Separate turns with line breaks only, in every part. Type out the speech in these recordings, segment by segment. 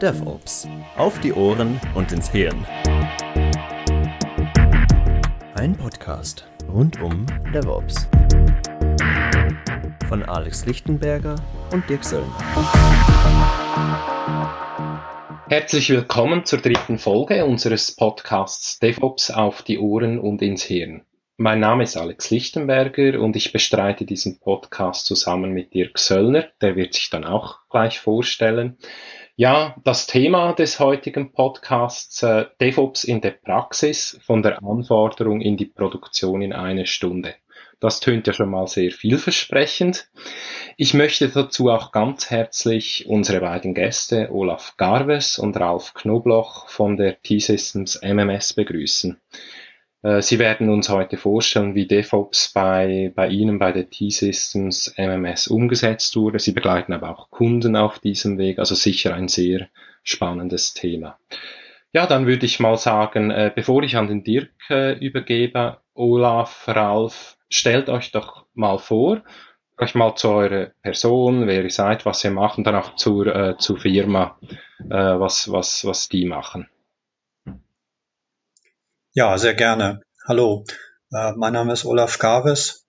DevOps. Auf die Ohren und ins Hirn. Ein Podcast rund um DevOps. Von Alex Lichtenberger und Dirk Söllner.
Herzlich willkommen zur dritten Folge unseres Podcasts DevOps auf die Ohren und ins Hirn. Mein Name ist Alex Lichtenberger und ich bestreite diesen Podcast zusammen mit Dirk Söllner. Der wird sich dann auch gleich vorstellen. Ja, das Thema des heutigen Podcasts äh, DevOps in der Praxis von der Anforderung in die Produktion in einer Stunde. Das tönt ja schon mal sehr vielversprechend. Ich möchte dazu auch ganz herzlich unsere beiden Gäste Olaf Garves und Ralf Knobloch von der T-Systems MMS begrüßen. Äh, Sie werden uns heute vorstellen, wie DevOps bei, bei Ihnen bei der T-Systems MMS umgesetzt wurde. Sie begleiten aber auch Kunden auf diesem Weg, also sicher ein sehr spannendes Thema. Ja, dann würde ich mal sagen, äh, bevor ich an den Dirk äh, übergebe, Olaf, Ralf, stellt euch doch mal vor, euch mal zu eurer Person, wer ihr seid, was ihr macht und dann auch zur, zur Firma, was, was, was die machen.
Ja, sehr gerne. Hallo, äh, mein Name ist Olaf Garves.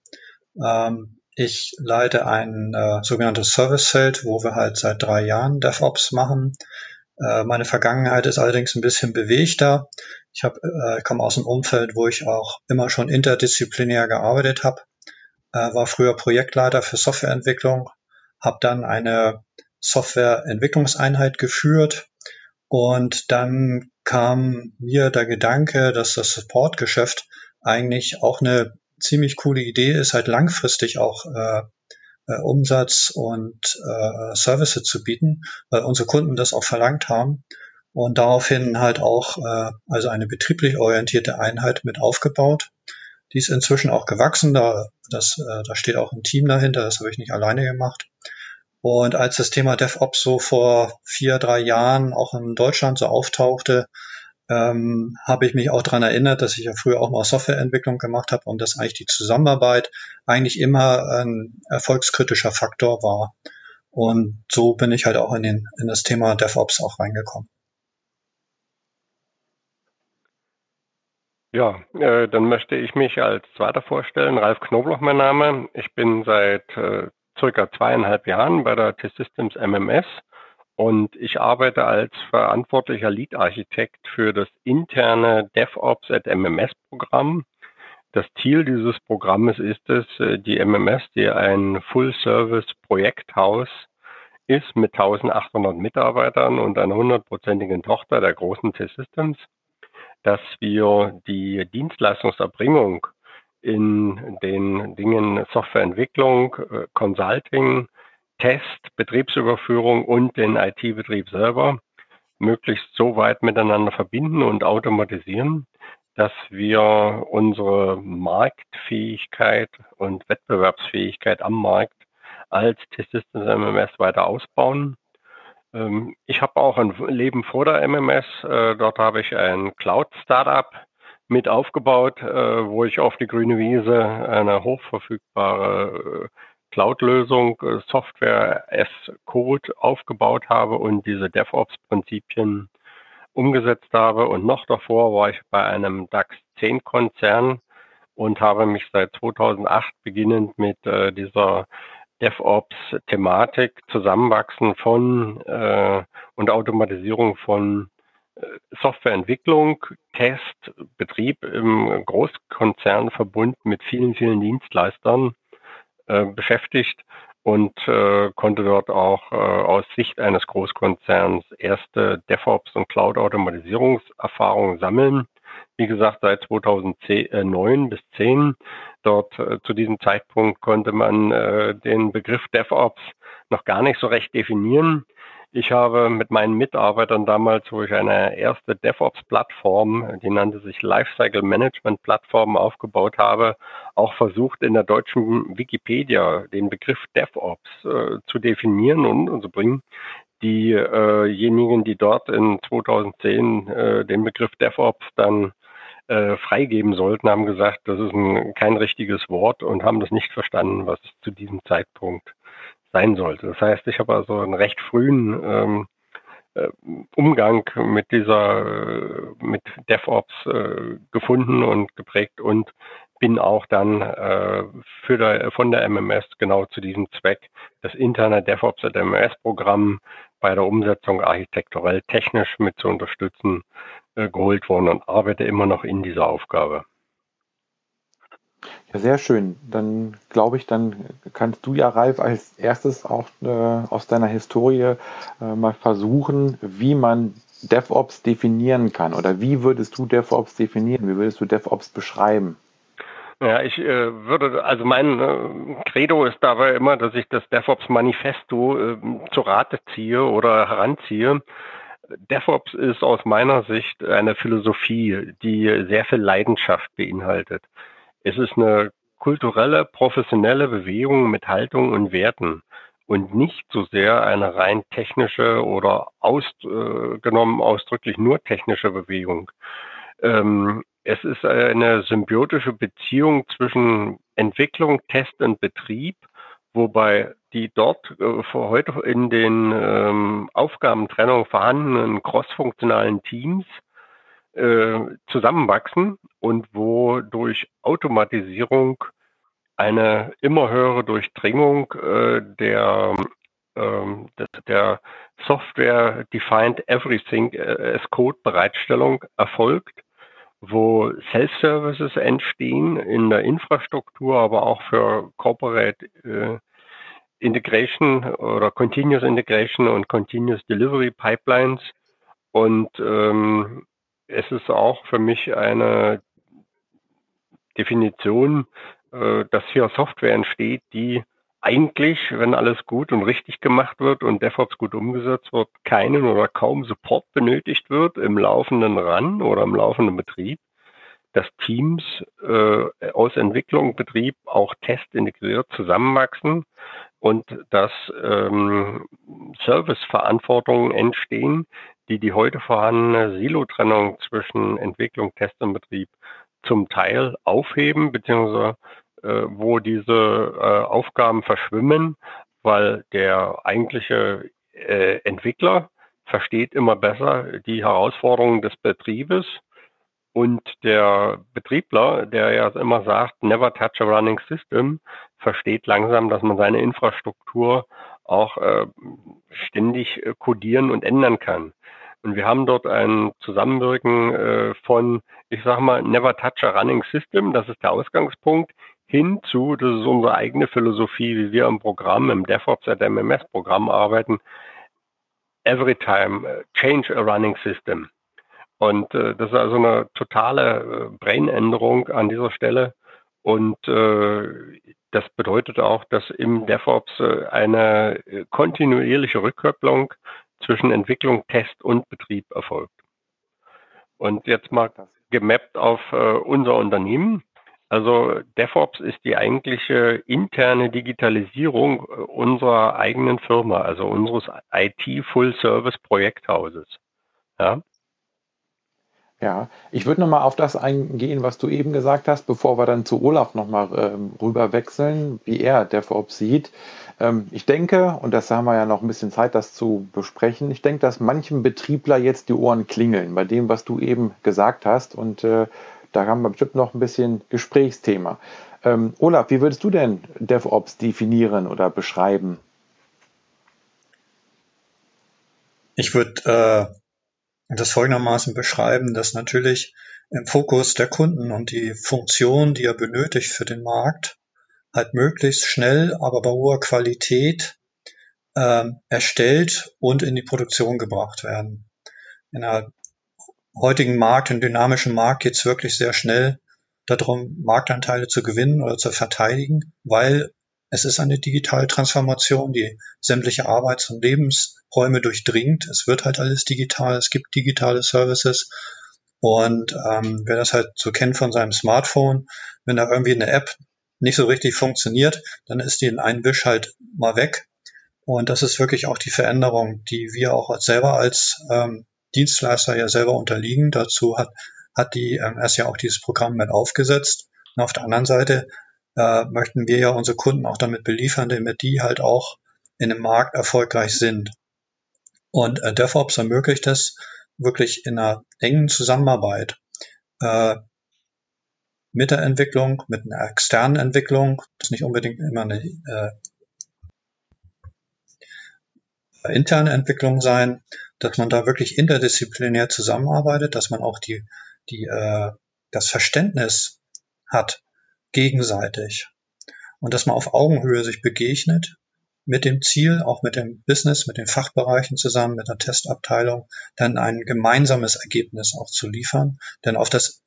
Ähm, ich leite ein äh, sogenanntes Servicefeld, wo wir halt seit drei Jahren DevOps machen. Äh, meine Vergangenheit ist allerdings ein bisschen bewegter. Ich äh, komme aus einem Umfeld, wo ich auch immer schon interdisziplinär gearbeitet habe. Äh, war früher Projektleiter für Softwareentwicklung, habe dann eine Softwareentwicklungseinheit geführt und dann kam mir der Gedanke, dass das Supportgeschäft eigentlich auch eine ziemlich coole Idee ist, halt langfristig auch äh, äh, Umsatz und äh, Services zu bieten, weil unsere Kunden das auch verlangt haben und daraufhin halt auch äh, also eine betrieblich orientierte Einheit mit aufgebaut. Die ist inzwischen auch gewachsen, da, das, äh, da steht auch ein Team dahinter, das habe ich nicht alleine gemacht. Und als das Thema DevOps so vor vier, drei Jahren auch in Deutschland so auftauchte, ähm, habe ich mich auch daran erinnert, dass ich ja früher auch mal Softwareentwicklung gemacht habe und dass eigentlich die Zusammenarbeit eigentlich immer ein erfolgskritischer Faktor war. Und so bin ich halt auch in, den, in das Thema DevOps auch reingekommen.
Ja, äh, dann möchte ich mich als Zweiter vorstellen. Ralf Knobloch mein Name. Ich bin seit äh, circa zweieinhalb Jahren bei der T-Systems MMS und ich arbeite als verantwortlicher Lead-Architekt für das interne DevOps at MMS Programm. Das Ziel dieses Programmes ist es, äh, die MMS, die ein Full-Service-Projekthaus ist mit 1800 Mitarbeitern und einer hundertprozentigen Tochter der großen T-Systems, dass wir die Dienstleistungserbringung in den Dingen Softwareentwicklung, äh, Consulting, Test, Betriebsüberführung und den IT-Betrieb selber möglichst so weit miteinander verbinden und automatisieren, dass wir unsere Marktfähigkeit und Wettbewerbsfähigkeit am Markt als T-Systems MMS weiter ausbauen. Ähm, ich habe auch ein Leben vor der MMS. Äh, dort habe ich ein Cloud-Startup mit aufgebaut, äh, wo ich auf die grüne Wiese eine hochverfügbare äh, Cloud-Lösung, äh, Software as Code aufgebaut habe und diese DevOps-Prinzipien umgesetzt habe. Und noch davor war ich bei einem DAX 10-Konzern und habe mich seit 2008 beginnend mit äh, dieser DevOps-Thematik Zusammenwachsen von äh, und Automatisierung von Softwareentwicklung, Test, Betrieb im Großkonzern verbunden mit vielen, vielen Dienstleistern äh, beschäftigt und äh, konnte dort auch äh, aus Sicht eines Großkonzerns erste DevOps und Cloud-Automatisierungserfahrungen sammeln. Wie gesagt, seit 2009 bis 10. Dort äh, zu diesem Zeitpunkt konnte man äh, den Begriff DevOps noch gar nicht so recht definieren. Ich habe mit meinen Mitarbeitern damals, wo ich eine erste DevOps-Plattform, die nannte sich Lifecycle Management Plattform, aufgebaut habe, auch versucht in der deutschen Wikipedia den Begriff DevOps äh, zu definieren und, und zu bringen. Diejenigen, die dort in 2010 äh, den Begriff DevOps dann äh, freigeben sollten, haben gesagt, das ist ein, kein richtiges Wort und haben das nicht verstanden, was zu diesem Zeitpunkt sein sollte. Das heißt, ich habe also einen recht frühen ähm, äh, Umgang mit dieser, äh, mit DevOps äh, gefunden und geprägt und bin auch dann äh, für der, von der MMS genau zu diesem Zweck das interne DevOps und MMS-Programm bei der Umsetzung architekturell technisch mit zu unterstützen äh, geholt worden und arbeite immer noch in dieser Aufgabe.
Ja, sehr schön. Dann glaube ich, dann kannst du ja, Ralf, als erstes auch äh, aus deiner Historie äh, mal versuchen, wie man DevOps definieren kann. Oder wie würdest du DevOps definieren? Wie würdest du DevOps beschreiben?
Ja, ich äh, würde, also mein äh, Credo ist dabei immer, dass ich das DevOps Manifesto äh, zu Rate ziehe oder heranziehe. DevOps ist aus meiner Sicht eine Philosophie, die sehr viel Leidenschaft beinhaltet. Es ist eine kulturelle, professionelle Bewegung mit Haltung und Werten und nicht so sehr eine rein technische oder ausgenommen äh, ausdrücklich nur technische Bewegung. Ähm, es ist eine symbiotische Beziehung zwischen Entwicklung, Test und Betrieb, wobei die dort äh, heute in den ähm, Aufgabentrennung vorhandenen crossfunktionalen Teams äh, zusammenwachsen und wo durch Automatisierung eine immer höhere Durchdringung äh, der, ähm, der Software Defined Everything äh, as Code Bereitstellung erfolgt, wo Self-Services entstehen in der Infrastruktur, aber auch für Corporate äh, Integration oder Continuous Integration und Continuous Delivery Pipelines. Und ähm, es ist auch für mich eine Definition, äh, dass hier Software entsteht, die eigentlich, wenn alles gut und richtig gemacht wird und DevOps gut umgesetzt wird, keinen oder kaum Support benötigt wird im laufenden Run oder im laufenden Betrieb, dass Teams äh, aus Entwicklung, Betrieb, auch Test integriert zusammenwachsen und dass ähm, Serviceverantwortungen entstehen, die die heute vorhandene Silo-Trennung zwischen Entwicklung, Test und Betrieb zum Teil aufheben, beziehungsweise äh, wo diese äh, Aufgaben verschwimmen, weil der eigentliche äh, Entwickler versteht immer besser die Herausforderungen des Betriebes und der Betriebler, der ja immer sagt, never touch a running system, versteht langsam, dass man seine Infrastruktur auch äh, ständig äh, codieren und ändern kann. Und wir haben dort ein Zusammenwirken äh, von, ich sag mal, Never Touch a Running System, das ist der Ausgangspunkt, hinzu, das ist unsere eigene Philosophie, wie wir im Programm, im DevOps at MMS Programm arbeiten, Every Time äh, Change a Running System. Und äh, das ist also eine totale äh, Brainänderung an dieser Stelle. Und äh, das bedeutet auch, dass im DevOps äh, eine äh, kontinuierliche Rückkopplung zwischen Entwicklung, Test und Betrieb erfolgt. Und jetzt mal gemappt auf äh, unser Unternehmen. Also DevOps ist die eigentliche interne Digitalisierung äh, unserer eigenen Firma, also unseres IT Full Service Projekthauses. Ja.
Ja, ich würde nochmal auf das eingehen, was du eben gesagt hast, bevor wir dann zu Olaf nochmal ähm, rüber wechseln, wie er DevOps sieht. Ähm, ich denke, und das haben wir ja noch ein bisschen Zeit, das zu besprechen, ich denke, dass manchem Betriebler jetzt die Ohren klingeln bei dem, was du eben gesagt hast. Und äh, da haben wir bestimmt noch ein bisschen Gesprächsthema. Ähm, Olaf, wie würdest du denn DevOps definieren oder beschreiben?
Ich würde äh das folgendermaßen beschreiben, dass natürlich im Fokus der Kunden und die Funktion, die er benötigt für den Markt, halt möglichst schnell, aber bei hoher Qualität äh, erstellt und in die Produktion gebracht werden. In der heutigen Markt, in dynamischen Markt geht es wirklich sehr schnell darum, Marktanteile zu gewinnen oder zu verteidigen, weil es ist eine digitale Transformation, die sämtliche Arbeits- und Lebensräume durchdringt. Es wird halt alles digital, es gibt digitale Services. Und ähm, wer das halt so kennt von seinem Smartphone, wenn da irgendwie eine App nicht so richtig funktioniert, dann ist die in einem Wisch halt mal weg. Und das ist wirklich auch die Veränderung, die wir auch selber als ähm, Dienstleister ja selber unterliegen. Dazu hat, hat die ähm, erst ja auch dieses Programm mit aufgesetzt. Und auf der anderen Seite äh, möchten wir ja unsere Kunden auch damit beliefern, damit die halt auch in dem Markt erfolgreich sind. Und äh, DevOps ermöglicht es wirklich in einer engen Zusammenarbeit äh, mit der Entwicklung, mit einer externen Entwicklung, das ist nicht unbedingt immer eine äh, interne Entwicklung sein, dass man da wirklich interdisziplinär zusammenarbeitet, dass man auch die, die, äh, das Verständnis hat gegenseitig und dass man auf Augenhöhe sich begegnet mit dem Ziel, auch mit dem Business, mit den Fachbereichen zusammen, mit der Testabteilung, dann ein gemeinsames Ergebnis auch zu liefern. Denn auf das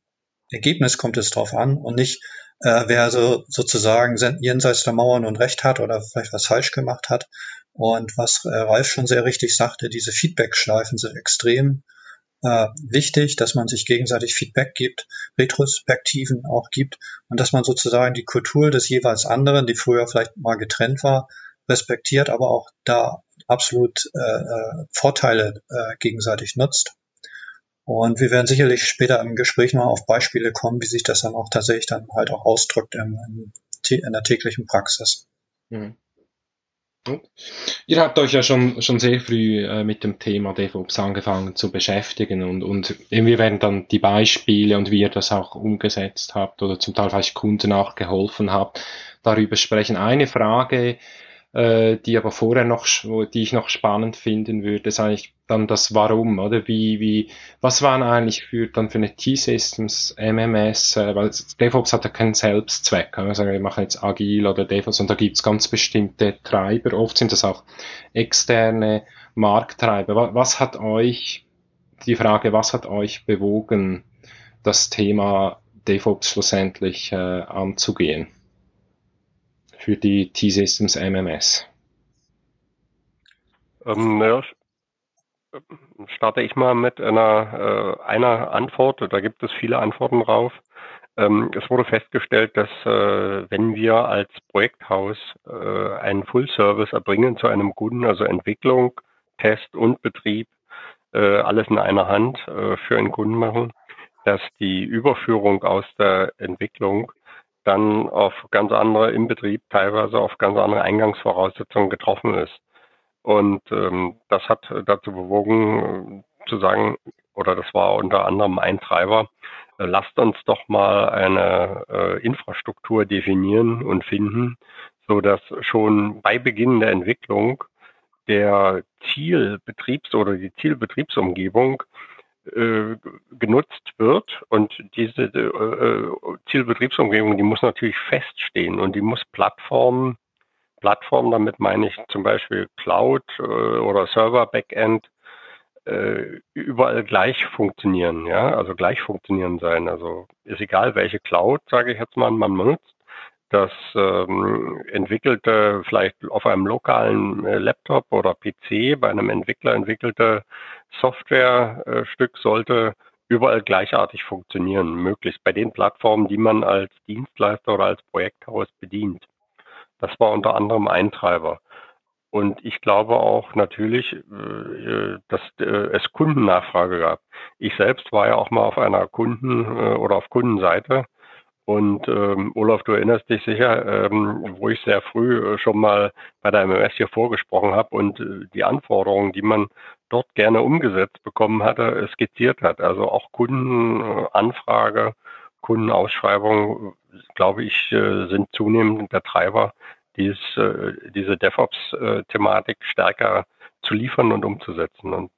Ergebnis kommt es drauf an und nicht, äh, wer so sozusagen jenseits der Mauer nun recht hat oder vielleicht was falsch gemacht hat. Und was äh, Ralf schon sehr richtig sagte, diese Feedback-Schleifen sind extrem äh, wichtig, dass man sich gegenseitig Feedback gibt, Retrospektiven auch gibt und dass man sozusagen die Kultur des jeweils anderen, die früher vielleicht mal getrennt war, respektiert, aber auch da absolut äh, äh, Vorteile äh, gegenseitig nutzt. Und wir werden sicherlich später im Gespräch noch auf Beispiele kommen, wie sich das dann auch tatsächlich dann halt auch ausdrückt in, in der täglichen Praxis. Mhm.
Ihr habt euch ja schon, schon sehr früh äh, mit dem Thema DevOps angefangen zu beschäftigen und, und irgendwie werden dann die Beispiele und wie ihr das auch umgesetzt habt oder zum Teil vielleicht Kunden auch geholfen habt, darüber sprechen. Eine Frage, äh, die aber vorher noch, die ich noch spannend finden würde, ist eigentlich dann das Warum, oder? Wie, wie, was waren eigentlich für, dann für eine T-Systems, MMS, äh, weil DevOps hat ja keinen Selbstzweck. Wir sagen, wir machen jetzt agil oder DevOps und da gibt's ganz bestimmte Treiber. Oft sind das auch externe Markttreiber. Was hat euch, die Frage, was hat euch bewogen, das Thema DevOps schlussendlich äh, anzugehen? Für die T-Systems MMS?
Ähm, ja, starte ich mal mit einer, äh, einer Antwort. Da gibt es viele Antworten drauf. Ähm, es wurde festgestellt, dass äh, wenn wir als Projekthaus äh, einen Full-Service erbringen zu einem Kunden, also Entwicklung, Test und Betrieb, äh, alles in einer Hand äh, für einen Kunden machen, dass die Überführung aus der Entwicklung dann auf ganz andere im Betrieb, teilweise auf ganz andere Eingangsvoraussetzungen getroffen ist. Und ähm, das hat dazu bewogen äh, zu sagen, oder das war unter anderem ein Treiber, äh, lasst uns doch mal eine äh, Infrastruktur definieren und finden, so dass schon bei Beginn der Entwicklung der Zielbetriebs- oder die Zielbetriebsumgebung äh, genutzt wird. Und diese äh, Zielbetriebsumgebung, die muss natürlich feststehen. Und die muss Plattformen, Plattformen, damit meine ich zum Beispiel Cloud äh, oder Server Backend, äh, überall gleich funktionieren, ja, also gleich funktionieren sein. Also ist egal, welche Cloud, sage ich jetzt mal, man nutzt das ähm, entwickelte, vielleicht auf einem lokalen äh, Laptop oder PC bei einem Entwickler entwickelte Softwarestück sollte überall gleichartig funktionieren, möglichst bei den Plattformen, die man als Dienstleister oder als Projekthaus bedient. Das war unter anderem ein Treiber. Und ich glaube auch natürlich, äh, dass äh, es Kundennachfrage gab. Ich selbst war ja auch mal auf einer Kunden- äh, oder auf Kundenseite und ähm, Olaf, du erinnerst dich sicher, ähm, wo ich sehr früh äh, schon mal bei der MMS hier vorgesprochen habe und äh, die Anforderungen, die man dort gerne umgesetzt bekommen hatte, skizziert hat. Also auch Kundenanfrage, Kundenausschreibung, glaube ich, äh, sind zunehmend der Treiber, dies, äh, diese DevOps-Thematik stärker zu liefern und umzusetzen. Und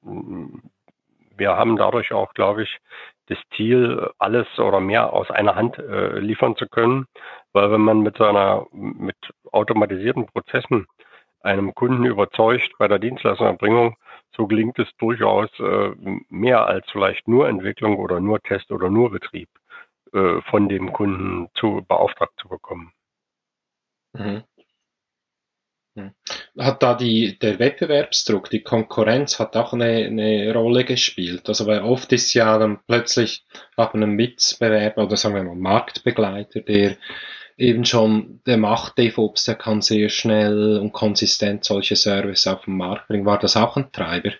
wir haben dadurch auch, glaube ich, das Ziel, alles oder mehr aus einer Hand äh, liefern zu können, weil wenn man mit seiner mit automatisierten Prozessen einem Kunden überzeugt bei der Dienstleistungserbringung, so gelingt es durchaus äh, mehr als vielleicht nur Entwicklung oder nur Test oder nur Betrieb äh, von dem Kunden zu beauftragt zu bekommen.
Mhm. Hm. Hat da die, der Wettbewerbsdruck, die Konkurrenz hat auch eine, eine Rolle gespielt. Also weil oft ist ja dann plötzlich man einen Mitbewerber oder sagen wir mal Marktbegleiter, der eben schon, der macht DevOps, der kann sehr schnell und konsistent solche Services auf den Markt bringen. War das auch ein Treiber?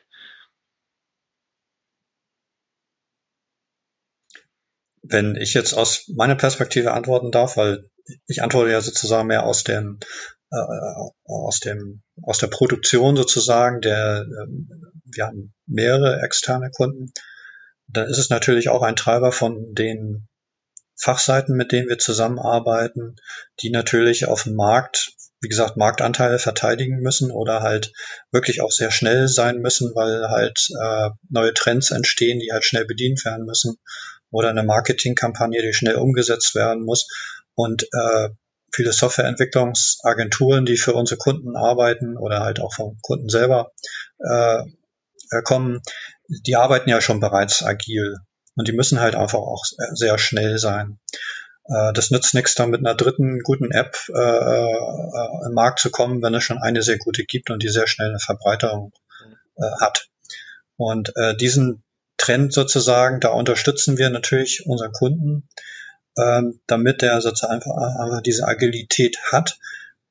Wenn ich jetzt aus meiner Perspektive antworten darf, weil ich antworte ja sozusagen mehr aus dem äh, aus dem aus der Produktion sozusagen der äh, wir haben mehrere externe Kunden. Dann ist es natürlich auch ein Treiber von den Fachseiten, mit denen wir zusammenarbeiten, die natürlich auf dem Markt, wie gesagt, Marktanteile verteidigen müssen oder halt wirklich auch sehr schnell sein müssen, weil halt äh, neue Trends entstehen, die halt schnell bedient werden müssen oder eine Marketingkampagne, die schnell umgesetzt werden muss. Und äh, viele Softwareentwicklungsagenturen, die für unsere Kunden arbeiten oder halt auch vom Kunden selber äh, kommen, die arbeiten ja schon bereits agil und die müssen halt einfach auch sehr schnell sein. Äh, das nützt nichts, da mit einer dritten guten App äh, äh, im Markt zu kommen, wenn es schon eine sehr gute gibt und die sehr schnell eine Verbreiterung äh, hat. Und äh, diesen Trend sozusagen, da unterstützen wir natürlich unseren Kunden, ähm, damit der sozusagen einfach, einfach diese Agilität hat.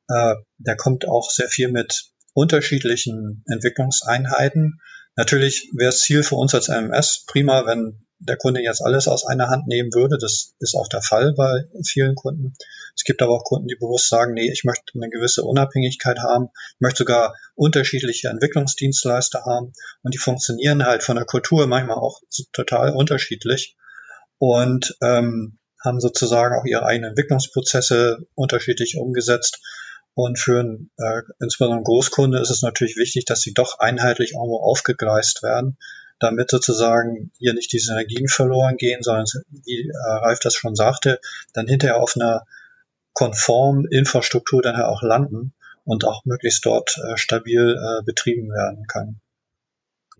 Äh, der kommt auch sehr viel mit unterschiedlichen Entwicklungseinheiten. Natürlich wäre es Ziel für uns als MMS prima, wenn der Kunde jetzt alles aus einer Hand nehmen würde. Das ist auch der Fall bei vielen Kunden. Es gibt aber auch Kunden, die bewusst sagen, nee, ich möchte eine gewisse Unabhängigkeit haben. Ich möchte sogar unterschiedliche Entwicklungsdienstleister haben. Und die funktionieren halt von der Kultur manchmal auch total unterschiedlich und ähm, haben sozusagen auch ihre eigenen Entwicklungsprozesse unterschiedlich umgesetzt. Und für einen, äh, insbesondere Großkunde ist es natürlich wichtig, dass sie doch einheitlich irgendwo aufgegleist werden damit sozusagen hier nicht die Synergien verloren gehen, sondern wie äh, Ralf das schon sagte, dann hinterher auf einer konformen Infrastruktur dann auch landen und auch möglichst dort äh, stabil äh, betrieben werden kann.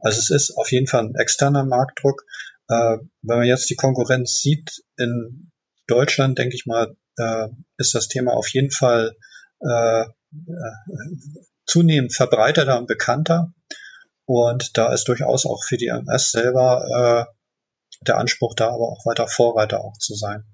Also es ist auf jeden Fall ein externer Marktdruck. Äh, wenn man jetzt die Konkurrenz sieht in Deutschland, denke ich mal, äh, ist das Thema auf jeden Fall äh, äh zunehmend verbreiteter und bekannter. Und da ist durchaus auch für die MS selber äh, der Anspruch da, aber auch weiter Vorreiter auch zu sein.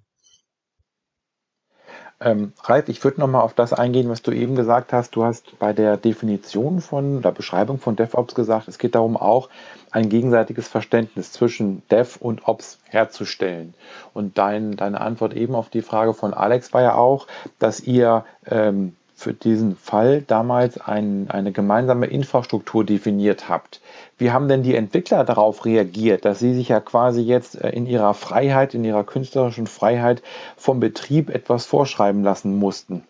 Ähm, Ralf, ich würde nochmal auf das eingehen, was du eben gesagt hast. Du hast bei der Definition von oder Beschreibung von DevOps gesagt, es geht darum auch, ein gegenseitiges Verständnis zwischen Dev und Ops herzustellen. Und dein, deine Antwort eben auf die Frage von Alex war ja auch, dass ihr ähm, für diesen Fall damals ein, eine gemeinsame Infrastruktur definiert habt. Wie haben denn die Entwickler darauf reagiert, dass sie sich ja quasi jetzt äh, in ihrer Freiheit, in ihrer künstlerischen Freiheit vom Betrieb etwas vorschreiben lassen mussten?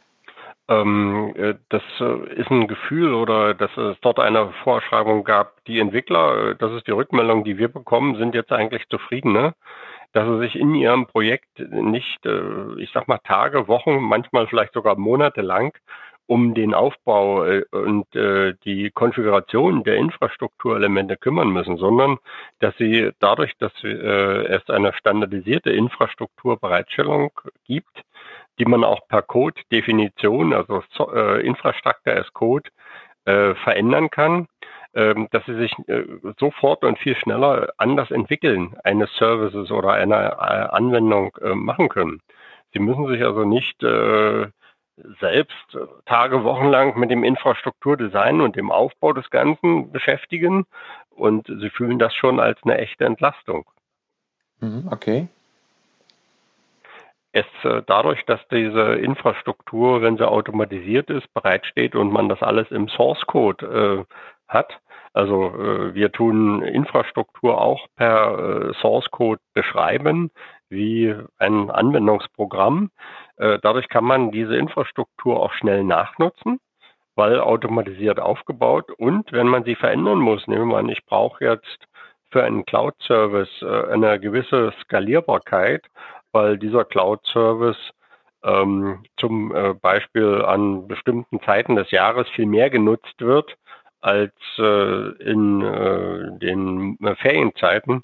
Ähm, äh, das äh, ist ein Gefühl oder dass es dort eine Vorschreibung gab. Die Entwickler, das ist die Rückmeldung, die wir bekommen, sind jetzt eigentlich zufrieden. Ne? Dass sie sich in ihrem Projekt nicht, äh, ich sag mal, Tage, Wochen, manchmal vielleicht sogar Monate lang um den Aufbau äh, und äh, die Konfiguration der Infrastrukturelemente kümmern müssen, sondern dass sie dadurch, dass es eine standardisierte Infrastrukturbereitstellung gibt, die man auch per Code-Definition, also Infrastructure as Code, verändern kann, dass sie sich äh, sofort und viel schneller anders entwickeln, eines Services oder einer äh, Anwendung äh, machen können. Sie müssen sich also nicht selbst Tage, Wochen lang mit dem Infrastrukturdesign und dem Aufbau des Ganzen beschäftigen und sie fühlen das schon als eine echte Entlastung.
Mhm, okay.
Es dadurch, dass diese Infrastruktur, wenn sie automatisiert ist, bereitsteht und man das alles im Source Code äh, hat. Also äh, wir tun Infrastruktur auch per äh, Source Code beschreiben, wie ein Anwendungsprogramm. Äh, dadurch kann man diese Infrastruktur auch schnell nachnutzen, weil automatisiert aufgebaut. Und wenn man sie verändern muss, nehmen wir an, ich brauche jetzt für einen Cloud-Service äh, eine gewisse Skalierbarkeit, weil dieser Cloud-Service ähm, zum äh, Beispiel an bestimmten Zeiten des Jahres viel mehr genutzt wird als äh, in äh, den äh, Ferienzeiten,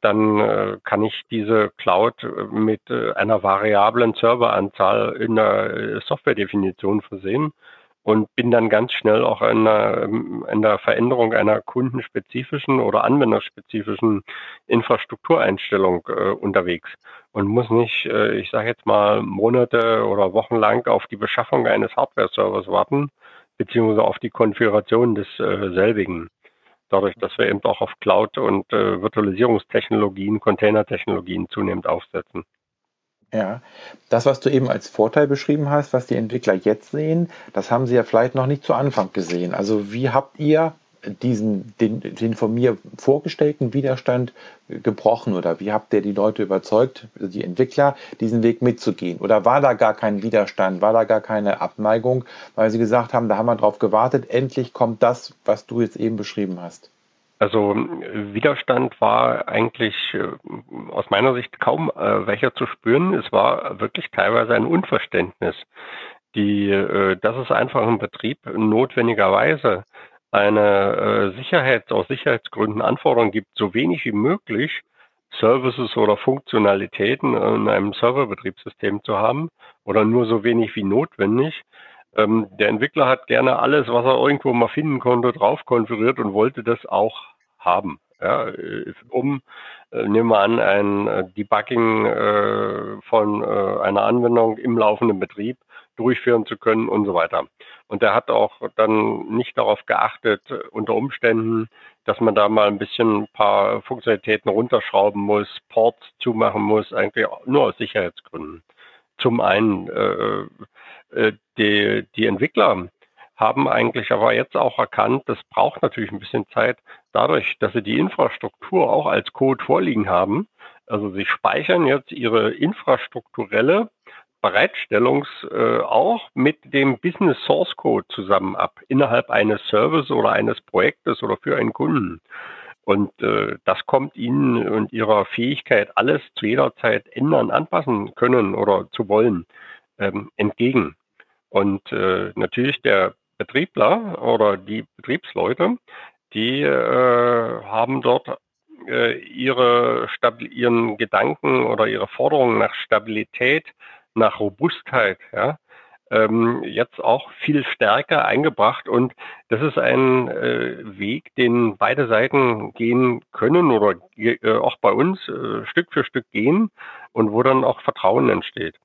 dann kann ich diese Cloud mit einer variablen Serveranzahl in der Softwaredefinition versehen und bin dann ganz schnell auch in der, in der Veränderung einer kundenspezifischen oder anwenderspezifischen Infrastruktureinstellung äh, unterwegs und muss nicht, äh, ich sage jetzt mal, Monate oder Wochen lang auf die Beschaffung eines Hardware-Servers warten, beziehungsweise auf die Konfiguration des selbigen. Dadurch, dass wir eben auch auf Cloud- und äh, Virtualisierungstechnologien, Containertechnologien zunehmend aufsetzen.
Ja, das, was du eben als Vorteil beschrieben hast, was die Entwickler jetzt sehen, das haben sie ja vielleicht noch nicht zu Anfang gesehen. Also wie habt ihr diesen, den, den von mir vorgestellten Widerstand gebrochen oder wie habt ihr die Leute überzeugt, die Entwickler, diesen Weg mitzugehen? Oder war da gar kein Widerstand, war da gar keine Abneigung, weil sie gesagt haben, da haben wir drauf gewartet, endlich kommt das, was du jetzt eben beschrieben hast?
Also Widerstand war eigentlich äh, aus meiner Sicht kaum äh, welcher zu spüren. Es war wirklich teilweise ein Unverständnis. Die, äh, dass es einfach im Betrieb notwendigerweise eine äh, Sicherheit, aus Sicherheitsgründen Anforderungen gibt, so wenig wie möglich Services oder Funktionalitäten in einem Serverbetriebssystem zu haben oder nur so wenig wie notwendig. Ähm, der Entwickler hat gerne alles, was er irgendwo mal finden konnte, drauf konfiguriert und wollte das auch haben. Ja, äh, um, äh, nehmen wir an, ein äh, Debugging von einer Anwendung im laufenden Betrieb durchführen zu können und so weiter. Und er hat auch dann nicht darauf geachtet, unter Umständen, dass man da mal ein bisschen ein paar Funktionalitäten runterschrauben muss, Ports zumachen muss, eigentlich nur aus Sicherheitsgründen. Zum einen, äh, äh, die, die Entwickler haben eigentlich aber jetzt auch erkannt, das braucht natürlich ein bisschen Zeit, dadurch, dass sie die Infrastruktur auch als Code vorliegen haben. Also sie speichern jetzt ihre infrastrukturelle Bereitstellungs äh, auch mit dem Business Source Code zusammen ab, innerhalb eines Service oder eines Projektes oder für einen Kunden. Und äh, das kommt Ihnen und Ihrer Fähigkeit, alles zu jeder Zeit ändern, anpassen können oder zu wollen, ähm, entgegen. Und äh, natürlich der Betriebler oder die Betriebsleute, die äh, haben dort äh, ihre ihren Gedanken oder ihre Forderungen nach Stabilität nach Robustheit, ja, ähm, jetzt auch viel stärker eingebracht. Und das ist ein äh, Weg, den beide Seiten gehen können oder äh, auch bei uns äh, Stück für Stück gehen und wo dann auch Vertrauen entsteht.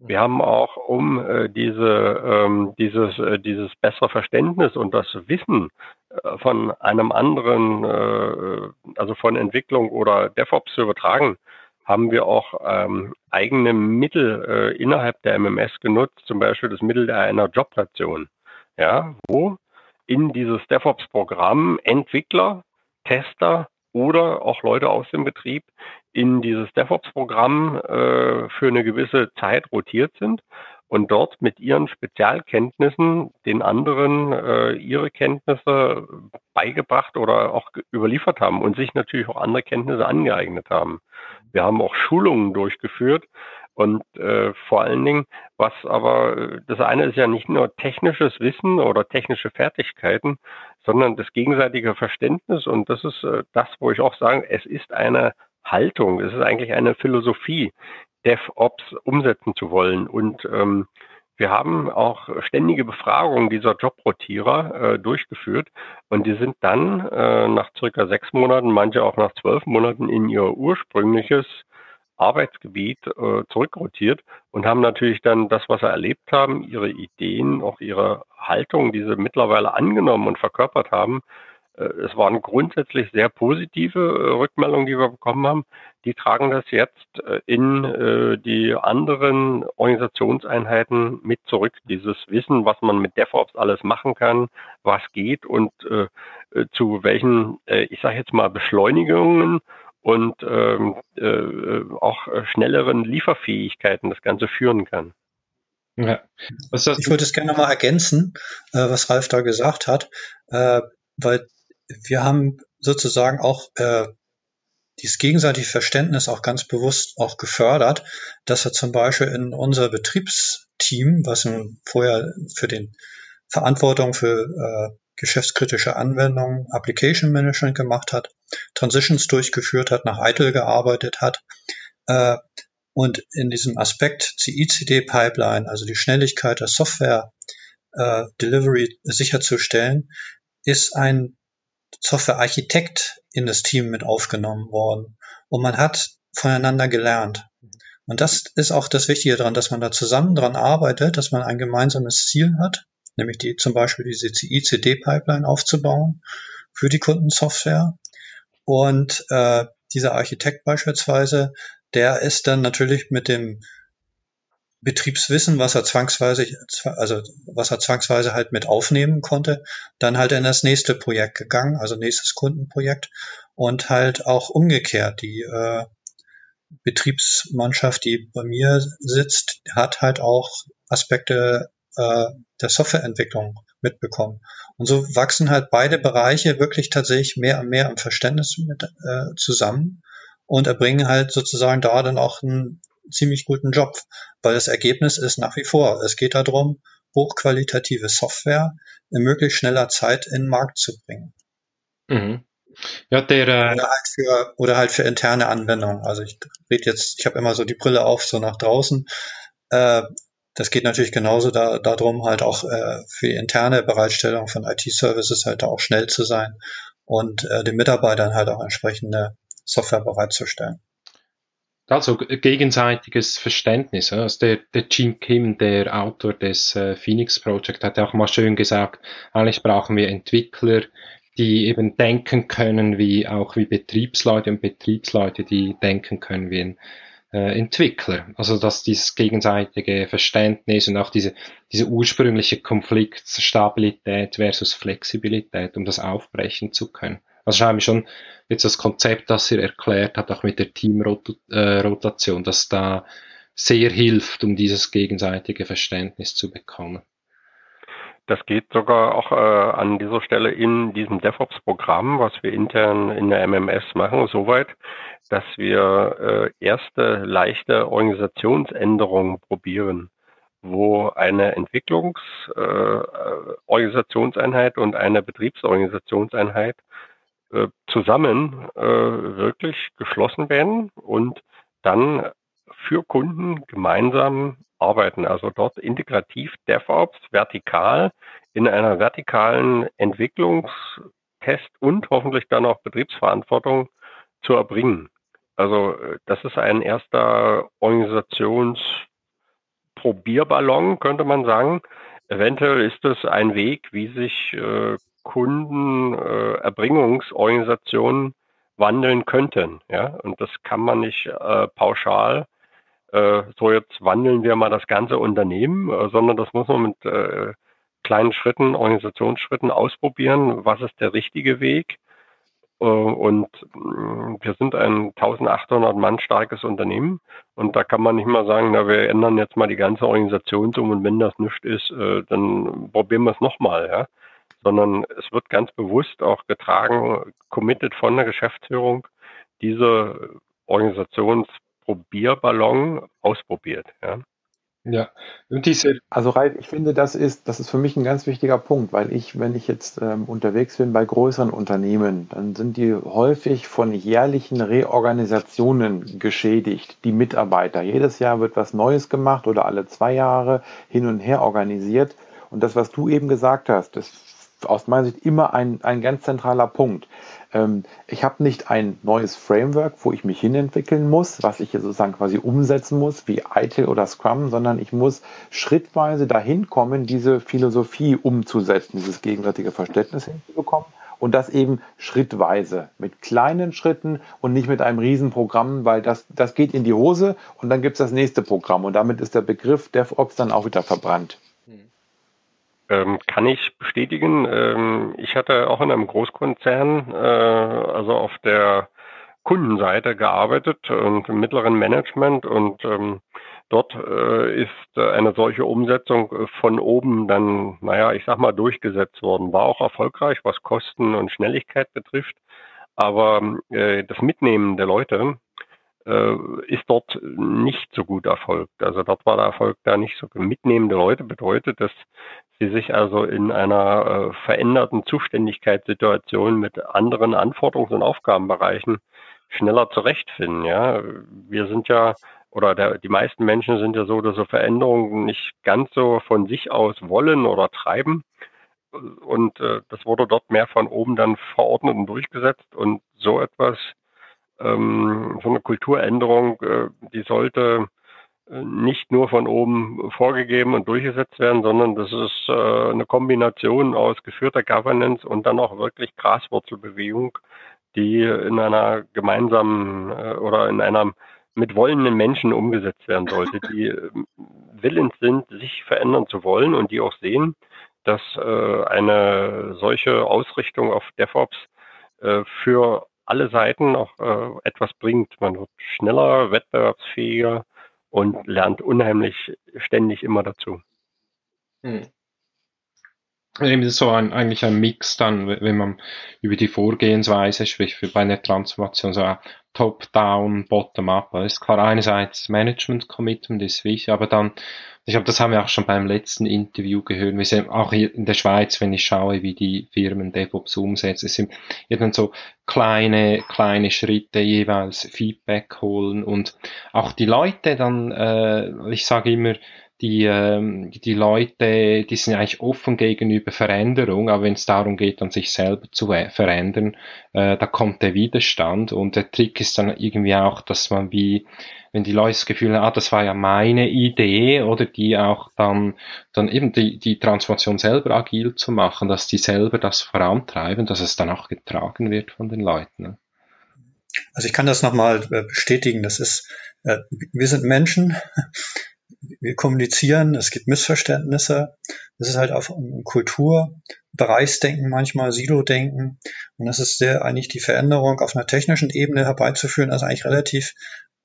Wir haben auch um äh, diese, ähm, dieses, äh, dieses bessere Verständnis und das Wissen äh, von einem anderen, äh, also von Entwicklung oder DevOps zu übertragen, haben wir auch ähm, eigene Mittel äh, innerhalb der MMS genutzt, zum Beispiel das Mittel einer Jobstation, ja, wo in dieses DevOps-Programm Entwickler, Tester oder auch Leute aus dem Betrieb in dieses DevOps-Programm äh, für eine gewisse Zeit rotiert sind und dort mit ihren Spezialkenntnissen den anderen äh, ihre Kenntnisse beigebracht oder auch überliefert haben und sich natürlich auch andere Kenntnisse angeeignet haben. Wir haben auch Schulungen durchgeführt und äh, vor allen Dingen, was aber, das eine ist ja nicht nur technisches Wissen oder technische Fertigkeiten, sondern das gegenseitige Verständnis und das ist äh, das, wo ich auch sage, es ist eine Haltung, es ist eigentlich eine Philosophie, DevOps umsetzen zu wollen. Und ähm, wir haben auch ständige Befragungen dieser Jobrotierer äh, durchgeführt. Und die sind dann äh, nach circa sechs Monaten, manche auch nach zwölf Monaten in ihr ursprüngliches Arbeitsgebiet äh, zurückrotiert und haben natürlich dann das, was sie erlebt haben, ihre Ideen, auch ihre Haltung, die sie mittlerweile angenommen und verkörpert haben, es waren grundsätzlich sehr positive äh, Rückmeldungen, die wir bekommen haben. Die tragen das jetzt äh, in die anderen Organisationseinheiten mit zurück. Dieses Wissen, was man mit DevOps alles machen kann, was geht und zu welchen, ich sage jetzt mal, Beschleunigungen und ähm, auch schnelleren Lieferfähigkeiten das Ganze führen kann.
Ja. ich würde es gerne mal ergänzen, was Ralf da gesagt hat, weil wir haben sozusagen auch äh, dieses gegenseitige Verständnis auch ganz bewusst auch gefördert, dass wir zum Beispiel in unser Betriebsteam, was vorher für den Verantwortung für äh, geschäftskritische Anwendungen, Application Management gemacht hat, Transitions durchgeführt hat, nach ITIL gearbeitet hat äh, und in diesem Aspekt CI/CD-Pipeline, also die Schnelligkeit der Software äh, Delivery sicherzustellen, ist ein Softwarearchitekt in das Team mit aufgenommen worden. Und man hat voneinander gelernt. Und das ist auch das Wichtige daran, dass man da zusammen dran arbeitet, dass man ein gemeinsames Ziel hat, nämlich die, zum Beispiel diese CI-CD-Pipeline aufzubauen für die Kundensoftware. Und äh, dieser Architekt beispielsweise, der ist dann natürlich mit dem Betriebswissen, was er zwangsweise, also was er zwangsweise halt mit aufnehmen konnte, dann halt in das nächste Projekt gegangen, also nächstes Kundenprojekt. Und halt auch umgekehrt die äh, Betriebsmannschaft, die bei mir sitzt, hat halt auch Aspekte äh, der Softwareentwicklung mitbekommen. Und so wachsen halt beide Bereiche wirklich tatsächlich mehr und mehr im Verständnis mit, äh, zusammen. Und erbringen halt sozusagen da dann auch einen ziemlich guten Job, weil das Ergebnis ist nach wie vor, es geht darum, hochqualitative Software in möglichst schneller Zeit in den Markt zu bringen. Mhm. Ja, der, äh oder, halt für, oder halt für interne Anwendungen. Also ich rede jetzt, ich habe immer so die Brille auf, so nach draußen. Äh, das geht natürlich genauso da, darum, halt auch äh, für die interne Bereitstellung von IT-Services halt auch schnell zu sein und äh, den Mitarbeitern halt auch entsprechende Software bereitzustellen.
Also gegenseitiges Verständnis. Also der, der Jim Kim, der Autor des äh, Phoenix Project, hat auch mal schön gesagt, eigentlich brauchen wir Entwickler, die eben denken können wie auch wie Betriebsleute und Betriebsleute, die denken können wie ein äh, Entwickler. Also dass dieses gegenseitige Verständnis und auch diese, diese ursprüngliche Konfliktstabilität versus Flexibilität, um das aufbrechen zu können. Also scheinbar schon jetzt das Konzept, das er erklärt hat, auch mit der Teamrotation, dass da sehr hilft, um dieses gegenseitige Verständnis zu bekommen.
Das geht sogar auch äh, an dieser Stelle in diesem DevOps-Programm, was wir intern in der MMS machen, soweit, dass wir äh, erste leichte Organisationsänderungen probieren, wo eine Entwicklungsorganisationseinheit äh, und eine Betriebsorganisationseinheit äh, zusammen äh, wirklich geschlossen werden und dann für Kunden gemeinsam arbeiten. Also dort integrativ DevOps vertikal in einer vertikalen Entwicklungstest und hoffentlich dann auch Betriebsverantwortung zu erbringen. Also äh, das ist ein erster Organisationsprobierballon, könnte man sagen. Eventuell ist es ein Weg, wie sich äh, Kundenerbringungsorganisationen wandeln könnten. Ja? Und das kann man nicht äh, pauschal, äh, so jetzt wandeln wir mal das ganze Unternehmen, äh, sondern das muss man mit äh, kleinen Schritten, Organisationsschritten ausprobieren, was ist der richtige Weg. Äh, und mm, wir sind ein 1800 Mann starkes Unternehmen und da kann man nicht mal sagen, na, wir ändern jetzt mal die ganze Organisation um und wenn das nicht ist, äh, dann probieren wir es nochmal. Ja? Sondern es wird ganz bewusst auch getragen, committed von der Geschäftsführung, diese Organisationsprobierballon ausprobiert. Ja.
Ja, und diese also Ralf, ich finde, das ist, das ist für mich ein ganz wichtiger Punkt, weil ich, wenn ich jetzt ähm, unterwegs bin bei größeren Unternehmen, dann sind die häufig von jährlichen Reorganisationen geschädigt, die Mitarbeiter. Jedes Jahr wird was Neues gemacht oder alle zwei Jahre hin und her organisiert. Und das, was du eben gesagt hast, das aus meiner Sicht immer ein, ein ganz zentraler Punkt. Ähm, ich habe nicht ein neues Framework, wo ich mich hinentwickeln muss, was ich sozusagen quasi umsetzen muss, wie ITIL oder Scrum, sondern ich muss schrittweise dahin kommen, diese Philosophie umzusetzen, dieses gegenseitige Verständnis hinzubekommen und das eben schrittweise, mit kleinen Schritten und nicht mit einem Riesenprogramm, weil das, das geht in die Hose und dann gibt es das nächste Programm und damit ist der Begriff DevOps dann auch wieder verbrannt.
Ähm, kann ich bestätigen. Ähm, ich hatte auch in einem Großkonzern, äh, also auf der Kundenseite gearbeitet und im mittleren Management und ähm, dort äh, ist eine solche Umsetzung von oben dann, naja, ich sag mal, durchgesetzt worden. War auch erfolgreich, was Kosten und Schnelligkeit betrifft. Aber äh, das Mitnehmen der Leute äh, ist dort nicht so gut erfolgt. Also dort war der Erfolg da nicht so. Mitnehmende Leute bedeutet, dass sie sich also in einer äh, veränderten Zuständigkeitssituation mit anderen Anforderungs- und Aufgabenbereichen schneller zurechtfinden. Ja, wir sind ja oder der, die meisten Menschen sind ja so, dass so Veränderungen nicht ganz so von sich aus wollen oder treiben. Und äh, das wurde dort mehr von oben dann verordnet und durchgesetzt. Und so etwas, ähm, so eine Kulturänderung, äh, die sollte nicht nur von oben vorgegeben und durchgesetzt werden, sondern das ist äh, eine Kombination aus geführter Governance und dann auch wirklich Graswurzelbewegung, die in einer gemeinsamen äh, oder in einer mit wollenden Menschen umgesetzt werden sollte, die äh, willens sind, sich verändern zu wollen und die auch sehen, dass äh, eine solche Ausrichtung auf DevOps äh, für alle Seiten auch äh, etwas bringt. Man wird schneller, wettbewerbsfähiger und lernt unheimlich ständig immer dazu. Hm.
Eben so ein, eigentlich ein Mix dann, wenn man über die Vorgehensweise spricht, bei einer Transformation, so Top-Down, Bottom-Up. Ist klar, einerseits Management-Commitment ist wichtig, aber dann, ich glaube, das haben wir auch schon beim letzten Interview gehört, wir sehen auch hier in der Schweiz, wenn ich schaue, wie die Firmen DevOps umsetzen, es sind eben so kleine, kleine Schritte jeweils Feedback holen und auch die Leute dann, äh, ich sage immer, die, ähm, die Leute, die sind eigentlich offen gegenüber Veränderung, aber wenn es darum geht, an sich selber zu verändern, äh, da kommt der Widerstand und der Trick ist dann irgendwie auch, dass man wie, wenn die Leute das Gefühl haben, ah, das war ja meine Idee, oder die auch dann, dann eben die, die Transformation selber agil zu machen, dass die selber das vorantreiben, dass es dann auch getragen wird von den Leuten. Ne?
Also ich kann das nochmal äh, bestätigen. Das ist, äh, wir sind Menschen wir kommunizieren, es gibt Missverständnisse. Das ist halt auf Kultur, Bereichsdenken manchmal, Silo-Denken. Und das ist sehr eigentlich die Veränderung auf einer technischen Ebene herbeizuführen, also eigentlich relativ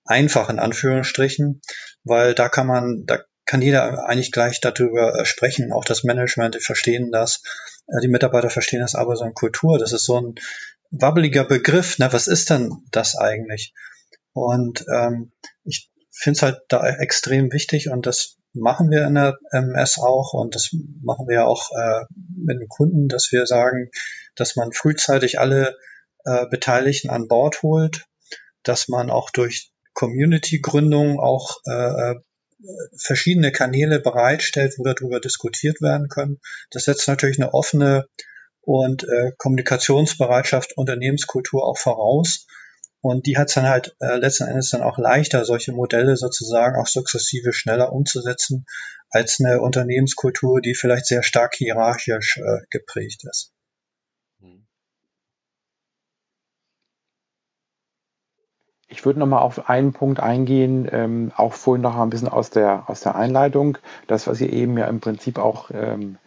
einfach in Anführungsstrichen, weil da kann man, da kann jeder eigentlich gleich darüber äh, sprechen. Auch das Management, die verstehen das, äh, die Mitarbeiter verstehen das, aber so eine Kultur, das ist so ein wabbeliger Begriff. Ne? Was ist denn das eigentlich? Und ähm, ich finde es halt da extrem wichtig und das machen wir in der MS auch und das machen wir auch äh, mit den Kunden, dass wir sagen, dass man frühzeitig alle äh, Beteiligten an Bord holt, dass man auch durch Community-Gründung auch äh, äh verschiedene Kanäle bereitstellt, wo darüber diskutiert werden können. Das setzt natürlich eine offene und äh, Kommunikationsbereitschaft, Unternehmenskultur auch voraus. Und die hat es dann halt äh, letzten Endes dann auch leichter, solche Modelle sozusagen auch sukzessive schneller umzusetzen, als eine Unternehmenskultur, die vielleicht sehr stark hierarchisch äh, geprägt ist.
Ich würde nochmal auf einen Punkt eingehen, ähm, auch vorhin noch ein bisschen aus der, aus der Einleitung, das, was ihr eben ja im Prinzip auch ähm,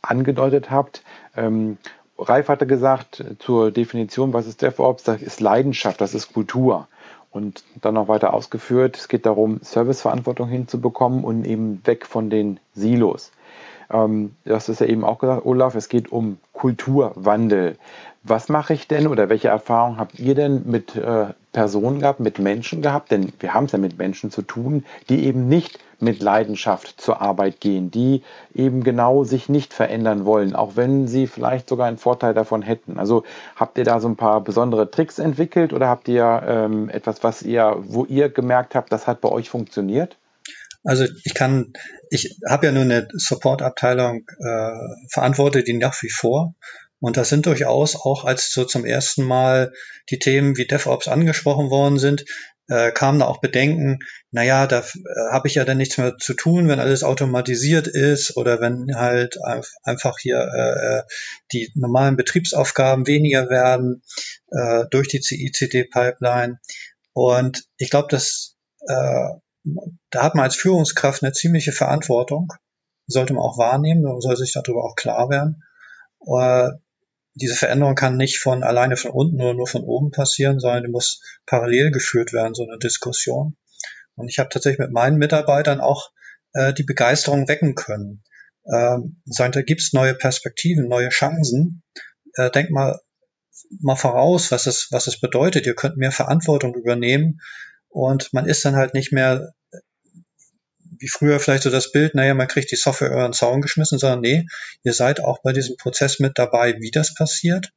angedeutet habt. Ähm, Ralf hatte gesagt, zur Definition, was ist DevOps, das ist Leidenschaft, das ist Kultur. Und dann noch weiter ausgeführt, es geht darum, Serviceverantwortung hinzubekommen und eben weg von den Silos. Ähm, das ist ja eben auch gesagt, Olaf, es geht um Kulturwandel. Was mache ich denn oder welche Erfahrungen habt ihr denn mit äh, Personen gehabt, mit Menschen gehabt? Denn wir haben es ja mit Menschen zu tun, die eben nicht mit Leidenschaft zur Arbeit gehen, die eben genau sich nicht verändern wollen, auch wenn sie vielleicht sogar einen Vorteil davon hätten. Also habt ihr da so ein paar besondere Tricks entwickelt oder habt ihr ähm, etwas, was ihr, wo ihr gemerkt habt, das hat bei euch funktioniert?
Also ich kann, ich habe ja nur eine Support-Abteilung äh, verantwortet, die nach wie vor. Und das sind durchaus auch, als so zum ersten Mal die Themen wie DevOps angesprochen worden sind, äh, kamen da auch Bedenken, naja, da äh, habe ich ja dann nichts mehr zu tun, wenn alles automatisiert ist oder wenn halt einfach hier äh, äh, die normalen Betriebsaufgaben weniger werden äh, durch die CICD-Pipeline. Und ich glaube, dass äh, da hat man als Führungskraft eine ziemliche Verantwortung, sollte man auch wahrnehmen, man soll sich darüber auch klar werden. Äh, diese Veränderung kann nicht von alleine von unten oder nur von oben passieren, sondern die muss parallel geführt werden, so eine Diskussion. Und ich habe tatsächlich mit meinen Mitarbeitern auch äh, die Begeisterung wecken können. Ähm, sagen, da gibt's neue Perspektiven, neue Chancen. Äh, denk mal mal voraus, was es, was es bedeutet. Ihr könnt mehr Verantwortung übernehmen und man ist dann halt nicht mehr wie früher vielleicht so das Bild, naja, man kriegt die Software über den Zaun geschmissen, sondern nee, ihr seid auch bei diesem Prozess mit dabei, wie das passiert,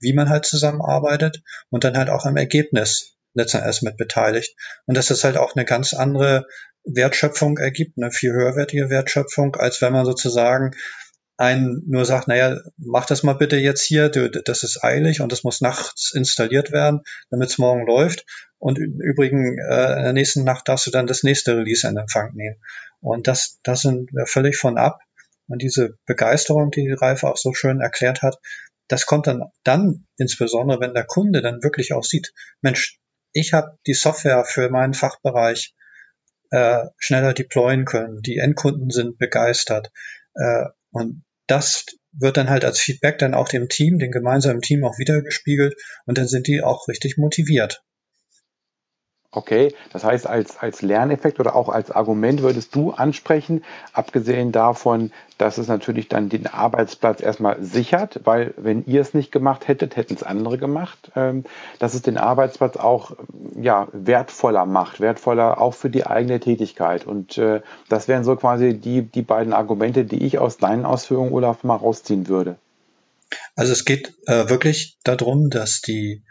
wie man halt zusammenarbeitet und dann halt auch am Ergebnis letztendlich mit beteiligt. Und dass das halt auch eine ganz andere Wertschöpfung ergibt, eine viel höherwertige Wertschöpfung, als wenn man sozusagen einen nur sagt, naja, mach das mal bitte jetzt hier, das ist eilig und das muss nachts installiert werden, damit es morgen läuft. Und im Übrigen, äh, in der nächsten Nacht darfst du dann das nächste Release in Empfang nehmen. Und das, das sind wir völlig von ab. Und diese Begeisterung, die Ralf auch so schön erklärt hat, das kommt dann, dann insbesondere, wenn der Kunde dann wirklich auch sieht, Mensch, ich habe die Software für meinen Fachbereich äh, schneller deployen können. Die Endkunden sind begeistert. Äh, und das wird dann halt als Feedback dann auch dem Team, dem gemeinsamen Team auch wiedergespiegelt und dann sind die auch richtig motiviert.
Okay, das heißt, als, als Lerneffekt oder auch als Argument würdest du ansprechen, abgesehen davon, dass es natürlich dann den Arbeitsplatz erstmal sichert, weil wenn ihr es nicht gemacht hättet, hätten es andere gemacht, ähm, dass es den Arbeitsplatz auch ja, wertvoller macht, wertvoller auch für die eigene Tätigkeit. Und äh, das wären so quasi die, die beiden Argumente, die ich aus deinen Ausführungen, Olaf, mal rausziehen würde.
Also es geht äh, wirklich darum, dass die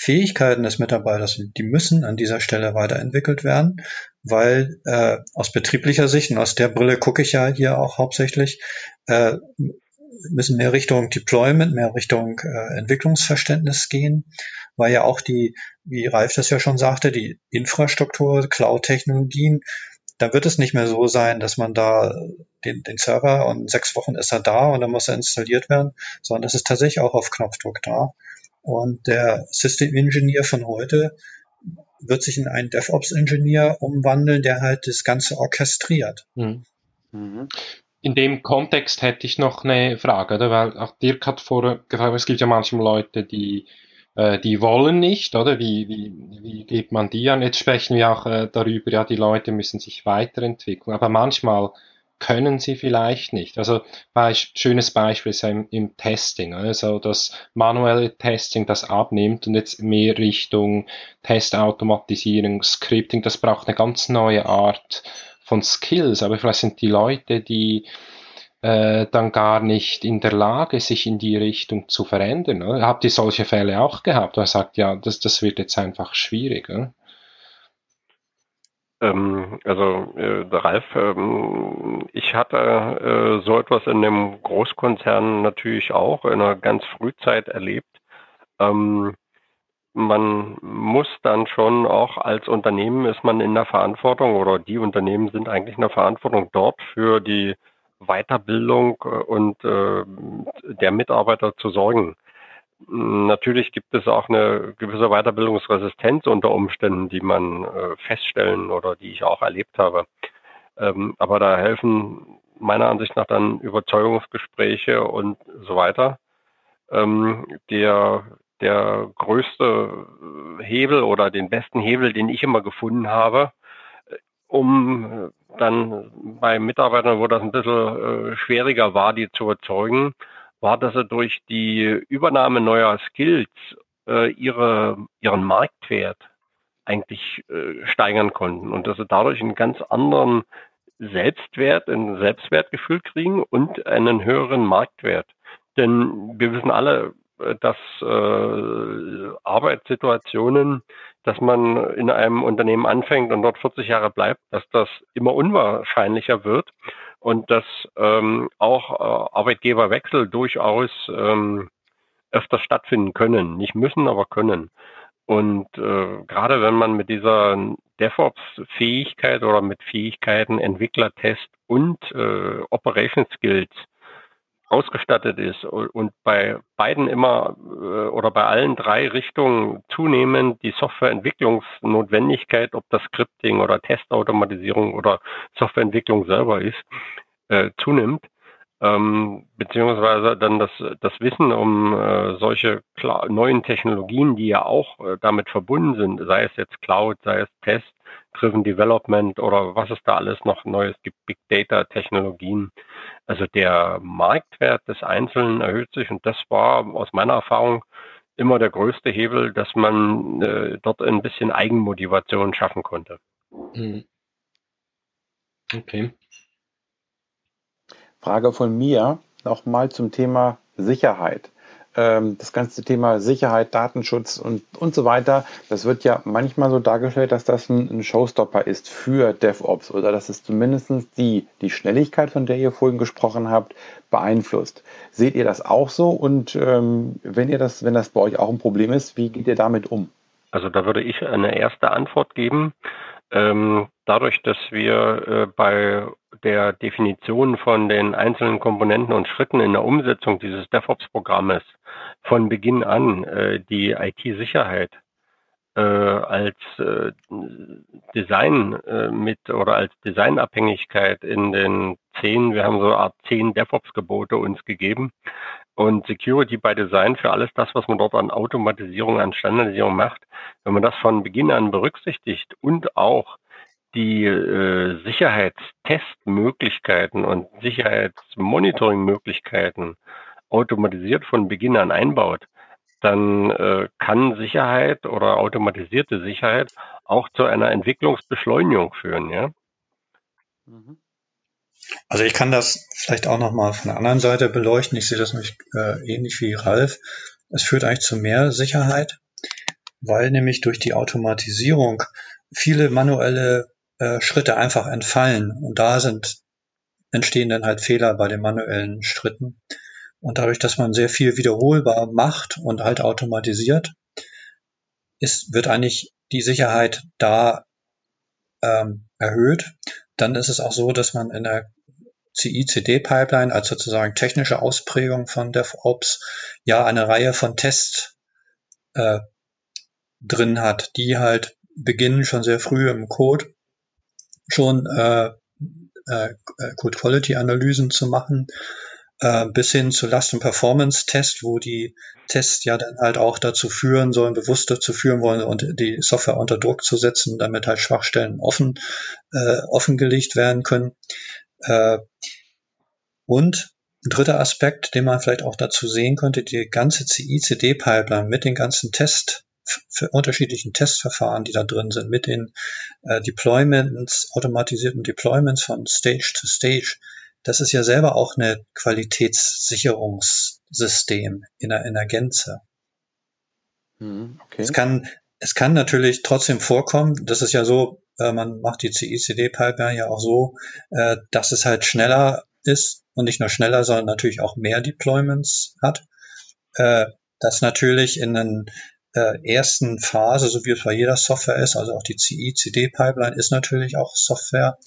Fähigkeiten des Mitarbeiters, die müssen an dieser Stelle weiterentwickelt werden, weil äh, aus betrieblicher Sicht, und aus der Brille gucke ich ja hier auch hauptsächlich, äh, müssen mehr Richtung Deployment, mehr Richtung äh, Entwicklungsverständnis gehen, weil ja auch die, wie Ralf das ja schon sagte, die Infrastruktur, Cloud-Technologien, da wird es nicht mehr so sein, dass man da den, den Server und sechs Wochen ist er da und dann muss er installiert werden, sondern das ist tatsächlich auch auf Knopfdruck da. Und der System Engineer von heute wird sich in einen DevOps Engineer umwandeln, der halt das Ganze orchestriert. Mhm.
mhm. In dem Kontext hätte ich noch eine Frage, oder? weil auch Dirk hat vorher gesagt, es gibt ja manchmal Leute, die äh, die wollen nicht, oder? Wie, wie, wie geht man die an? Jetzt sprechen wir auch äh, darüber, ja, die Leute müssen sich weiterentwickeln, aber manchmal können sie vielleicht nicht. Also Beisp schönes Beispiel ist im, im Testing, also das manuelle Testing, das abnimmt und jetzt mehr Richtung Testautomatisierung, Scripting, das braucht eine ganz neue Art von Skills, aber vielleicht sind die Leute, die äh, dann gar nicht in der Lage, sich in die Richtung zu verändern. Oder? Habt ihr solche Fälle auch gehabt? Wo er sagt, ja, das, das wird jetzt einfach schwierig. Oder?
Ähm, also äh, Ralf, ähm, ich hatte äh, so etwas in dem Großkonzern natürlich auch in einer ganz Frühzeit erlebt. Ähm, man muss dann schon auch als Unternehmen ist man in der Verantwortung oder die Unternehmen sind eigentlich in der Verantwortung dort für die Weiterbildung äh, und äh, der Mitarbeiter zu sorgen. Natürlich gibt es auch eine gewisse Weiterbildungsresistenz unter Umständen, die man äh, feststellen oder die ich auch erlebt habe. Ähm, aber da helfen meiner Ansicht nach dann Überzeugungsgespräche und so weiter. Ähm, der, der größte Hebel oder den besten Hebel, den ich immer gefunden habe, äh, um dann bei Mitarbeitern, wo das ein bisschen äh, schwieriger war, die zu überzeugen, war, dass sie durch die Übernahme neuer Skills äh, ihre, ihren Marktwert eigentlich äh, steigern konnten und dass sie dadurch einen ganz anderen Selbstwert, ein Selbstwertgefühl kriegen und einen höheren Marktwert. Denn wir wissen alle, äh, dass äh, Arbeitssituationen, dass man in einem Unternehmen anfängt und dort 40 Jahre bleibt, dass das immer unwahrscheinlicher wird und dass ähm, auch äh, Arbeitgeberwechsel durchaus ähm, öfter stattfinden können. Nicht müssen, aber können. Und äh, gerade wenn man mit dieser DevOps-Fähigkeit oder mit Fähigkeiten Entwicklertest und äh, Operation Skills ausgestattet ist und bei beiden immer äh, oder bei allen drei Richtungen zunehmend die Softwareentwicklungsnotwendigkeit, ob das Scripting oder Testautomatisierung oder Softwareentwicklung selber ist, äh, zunimmt, ähm, beziehungsweise dann das, das Wissen um äh, solche neuen Technologien, die ja auch äh, damit verbunden sind, sei es jetzt Cloud, sei es Test, Driven Development oder was es da alles noch Neues gibt, Big Data Technologien. Also der Marktwert des Einzelnen erhöht sich und das war aus meiner Erfahrung immer der größte Hebel, dass man äh, dort ein bisschen Eigenmotivation schaffen konnte. Mhm.
Okay. Frage von mir nochmal zum Thema Sicherheit. Ähm, das ganze Thema Sicherheit, Datenschutz und, und so weiter, das wird ja manchmal so dargestellt, dass das ein, ein Showstopper ist für DevOps oder dass es zumindest die, die Schnelligkeit, von der ihr vorhin gesprochen habt, beeinflusst. Seht ihr das auch so? Und ähm, wenn ihr das, wenn das bei euch auch ein Problem ist, wie geht ihr damit um?
Also da würde ich eine erste Antwort geben. Ähm, dadurch, dass wir äh, bei der Definition von den einzelnen Komponenten und Schritten in der Umsetzung dieses DevOps-Programmes von Beginn an äh, die IT-Sicherheit äh, als äh, Design äh, mit oder als Designabhängigkeit in den zehn, wir haben so eine Art zehn DevOps-Gebote uns gegeben. Und Security by Design für alles das, was man dort an Automatisierung, an Standardisierung macht, wenn man das von Beginn an berücksichtigt und auch die äh, Sicherheitstestmöglichkeiten und Sicherheitsmonitoringmöglichkeiten automatisiert von Beginn an einbaut, dann äh, kann Sicherheit oder automatisierte Sicherheit auch zu einer Entwicklungsbeschleunigung führen, ja.
Mhm. Also ich kann das vielleicht auch nochmal von der anderen Seite beleuchten. Ich sehe das nämlich äh, ähnlich wie Ralf. Es führt eigentlich zu mehr Sicherheit, weil nämlich durch die Automatisierung viele manuelle äh, Schritte einfach entfallen. Und da sind, entstehen dann halt Fehler bei den manuellen Schritten. Und dadurch, dass man sehr viel wiederholbar macht und halt automatisiert, ist, wird eigentlich die Sicherheit da ähm, erhöht. Dann ist es auch so, dass man in der CI-CD-Pipeline als sozusagen technische Ausprägung von DevOps ja eine Reihe von Tests äh, drin hat, die halt beginnen schon sehr früh im Code schon äh, äh, Code Quality Analysen zu machen, äh, bis hin zu Last- und Performance-Test, wo die Tests ja dann halt auch dazu führen sollen, bewusst dazu führen wollen und die Software unter Druck zu setzen, damit halt Schwachstellen offen äh, offengelegt werden können. Äh, und ein dritter Aspekt, den man vielleicht auch dazu sehen könnte, die ganze CI-CD-Pipeline mit den ganzen Test unterschiedlichen Testverfahren, die da drin sind, mit den äh, Deployments, automatisierten Deployments von Stage to Stage, das ist ja selber auch eine Qualitätssicherungssystem in der, in der Gänze. Mhm, okay. Es kann, es kann natürlich trotzdem vorkommen, das ist ja so, äh, man macht die CICD-Pipeline ja auch so, äh, dass es halt schneller ist und nicht nur schneller, sondern natürlich auch mehr Deployments hat. Äh, das natürlich in äh, ersten Phase, so wie es bei jeder Software ist, also auch die CI-CD-Pipeline ist natürlich auch Software,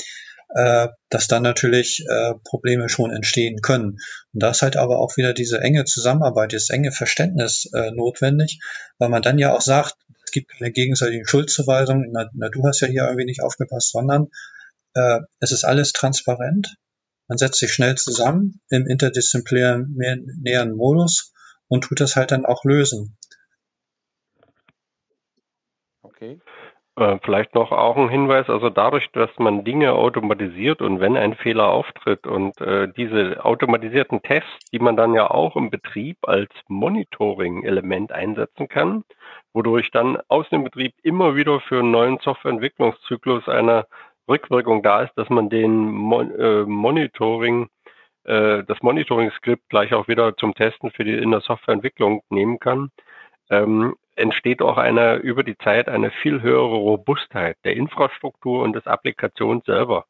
äh, dass dann natürlich äh, Probleme schon entstehen können. Und da ist halt aber auch wieder diese enge Zusammenarbeit, das enge Verständnis äh, notwendig, weil man dann ja auch sagt, es gibt keine gegenseitige Schuldzuweisung, na, na du hast ja hier irgendwie nicht aufgepasst, sondern äh, es ist alles transparent. Man setzt sich schnell zusammen im interdisziplinären Modus und tut das halt dann auch lösen.
Okay. Äh, vielleicht noch auch ein Hinweis, also dadurch, dass man Dinge automatisiert und wenn ein Fehler auftritt und äh, diese automatisierten Tests, die man dann ja auch im Betrieb als Monitoring-Element einsetzen kann, wodurch dann aus dem Betrieb immer wieder für einen neuen Softwareentwicklungszyklus eine Rückwirkung da ist, dass man den Mon äh, Monitoring, äh, das Monitoring-Skript gleich auch wieder zum Testen für die in der Softwareentwicklung nehmen kann. Ähm, entsteht auch eine über die Zeit eine viel höhere Robustheit der Infrastruktur und des Applikations selber.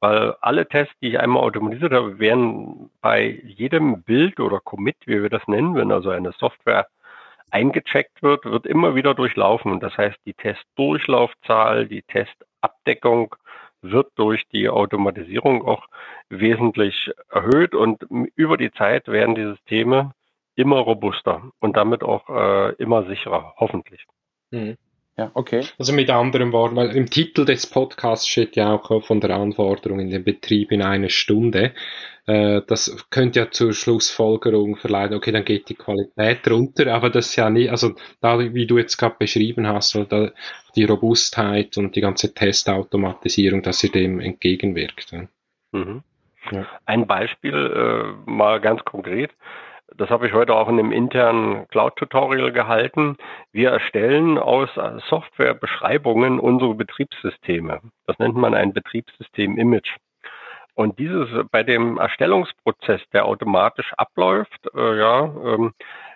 Weil alle Tests, die ich einmal automatisiert habe, werden bei jedem Bild oder Commit, wie wir das nennen, wenn also eine Software eingecheckt wird, wird immer wieder durchlaufen. Das heißt, die Testdurchlaufzahl, die Testabdeckung wird durch die Automatisierung auch wesentlich erhöht und über die Zeit werden die Systeme immer robuster und damit auch äh, immer sicherer, hoffentlich.
Mhm. Ja, okay. Also mit anderen Worten, weil im Titel des Podcasts steht ja auch von der Anforderung in den Betrieb in einer Stunde. Äh, das könnte ja zur Schlussfolgerung verleiten, okay, dann geht die Qualität runter, aber das ist ja nie, also da, wie du jetzt gerade beschrieben hast, da, die Robustheit und die ganze Testautomatisierung, dass sie dem entgegenwirkt.
Mhm. Ja. Ein Beispiel, äh, mal ganz konkret. Das habe ich heute auch in einem internen Cloud-Tutorial gehalten. Wir erstellen aus Softwarebeschreibungen unsere Betriebssysteme. Das nennt man ein Betriebssystem-Image. Und dieses bei dem Erstellungsprozess, der automatisch abläuft, äh, ja, ähm,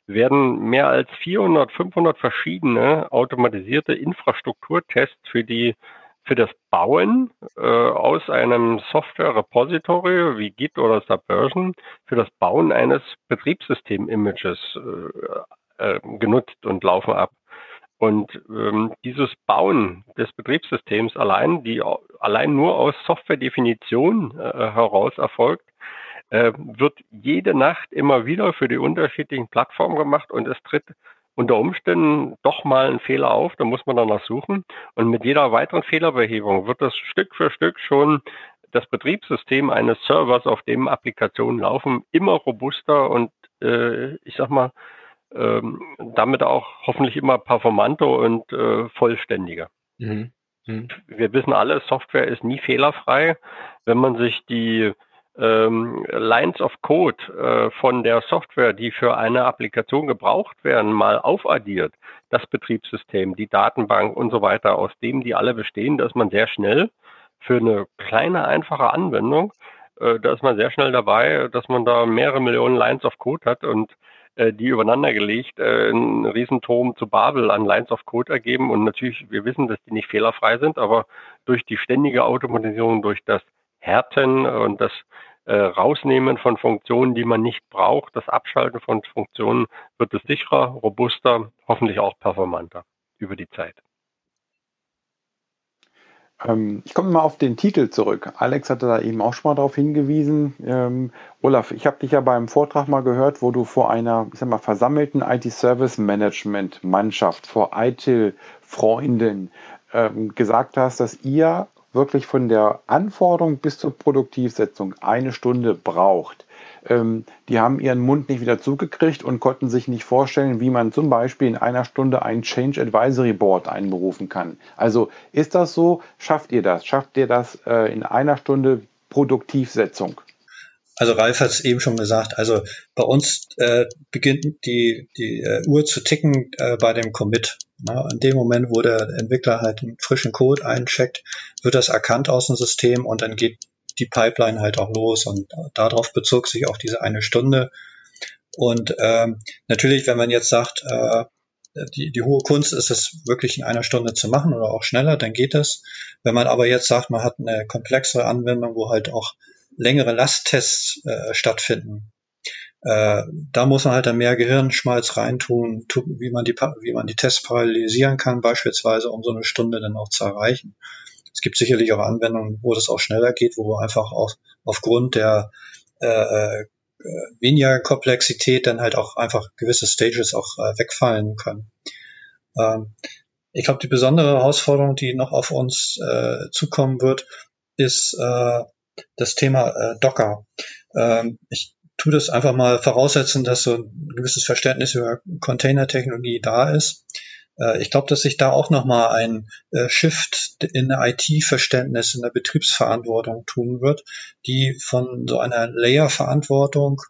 werden mehr als 400, 500 verschiedene automatisierte Infrastrukturtests für die für das Bauen äh, aus einem Software-Repository wie Git oder Subversion für das Bauen eines Betriebssystem-Images äh, äh, genutzt und laufen ab. Und ähm, dieses Bauen des Betriebssystems allein, die allein nur aus Software-Definition äh, heraus erfolgt, äh, wird jede Nacht immer wieder für die unterschiedlichen Plattformen gemacht und es tritt unter Umständen doch mal ein Fehler auf, da muss man danach suchen. Und mit jeder weiteren Fehlerbehebung wird das Stück für Stück schon das Betriebssystem eines Servers, auf dem Applikationen laufen, immer robuster und äh, ich sag mal, ähm, damit auch hoffentlich immer performanter und äh, vollständiger. Mhm. Mhm. Wir wissen alle, Software ist nie fehlerfrei. Wenn man sich die ähm, Lines of Code äh, von der Software, die für eine Applikation gebraucht werden, mal aufaddiert, das Betriebssystem, die Datenbank und so weiter, aus dem die alle bestehen, dass man sehr schnell für eine kleine, einfache Anwendung, äh, da ist man sehr schnell dabei, dass man da mehrere Millionen Lines of Code hat und äh, die übereinander gelegt äh, einen Riesenturm zu Babel an Lines of Code ergeben. Und natürlich, wir wissen, dass die nicht fehlerfrei sind, aber durch die ständige Automatisierung, durch das Härten und das äh, Rausnehmen von Funktionen, die man nicht braucht, das Abschalten von Funktionen, wird es sicherer, robuster, hoffentlich auch performanter über die Zeit.
Ähm, ich komme mal auf den Titel zurück. Alex hatte da eben auch schon mal darauf hingewiesen. Ähm, Olaf, ich habe dich ja beim Vortrag mal gehört, wo du vor einer, ich sag mal, versammelten IT-Service-Management-Mannschaft, vor ITIL-Freunden ähm, gesagt hast, dass ihr wirklich von der Anforderung bis zur Produktivsetzung eine Stunde braucht ähm, die haben ihren Mund nicht wieder zugekriegt und konnten sich nicht vorstellen, wie man zum Beispiel in einer Stunde ein Change Advisory Board einberufen kann. Also ist das so? Schafft ihr das? Schafft ihr das äh, in einer Stunde Produktivsetzung?
Also Ralf hat es eben schon gesagt, also bei uns äh, beginnt die, die äh, Uhr zu ticken äh, bei dem Commit. Na, in dem Moment, wo der Entwickler halt einen frischen Code eincheckt, wird das erkannt aus dem System und dann geht die Pipeline halt auch los und darauf bezog sich auch diese eine Stunde. Und ähm, natürlich, wenn man jetzt sagt, äh, die, die hohe Kunst ist es wirklich in einer Stunde zu machen oder auch schneller, dann geht es. Wenn man aber jetzt sagt, man hat eine komplexere Anwendung, wo halt auch längere Lasttests äh, stattfinden, äh, da muss man halt dann mehr Gehirnschmalz reintun, wie man die, wie man die Tests parallelisieren kann, beispielsweise, um so eine Stunde dann auch zu erreichen. Es gibt sicherlich auch Anwendungen, wo das auch schneller geht, wo einfach auch aufgrund der äh, äh, weniger Komplexität dann halt auch einfach gewisse Stages auch äh, wegfallen können. Ähm, ich glaube, die besondere Herausforderung, die noch auf uns äh, zukommen wird, ist äh, das Thema äh, Docker. Ähm, ich tue das einfach mal voraussetzen, dass so ein gewisses Verständnis über Containertechnologie da ist. Äh, ich glaube, dass sich da auch nochmal ein äh, Shift in IT-Verständnis, in der Betriebsverantwortung tun wird, die von so einer Layer-Verantwortung,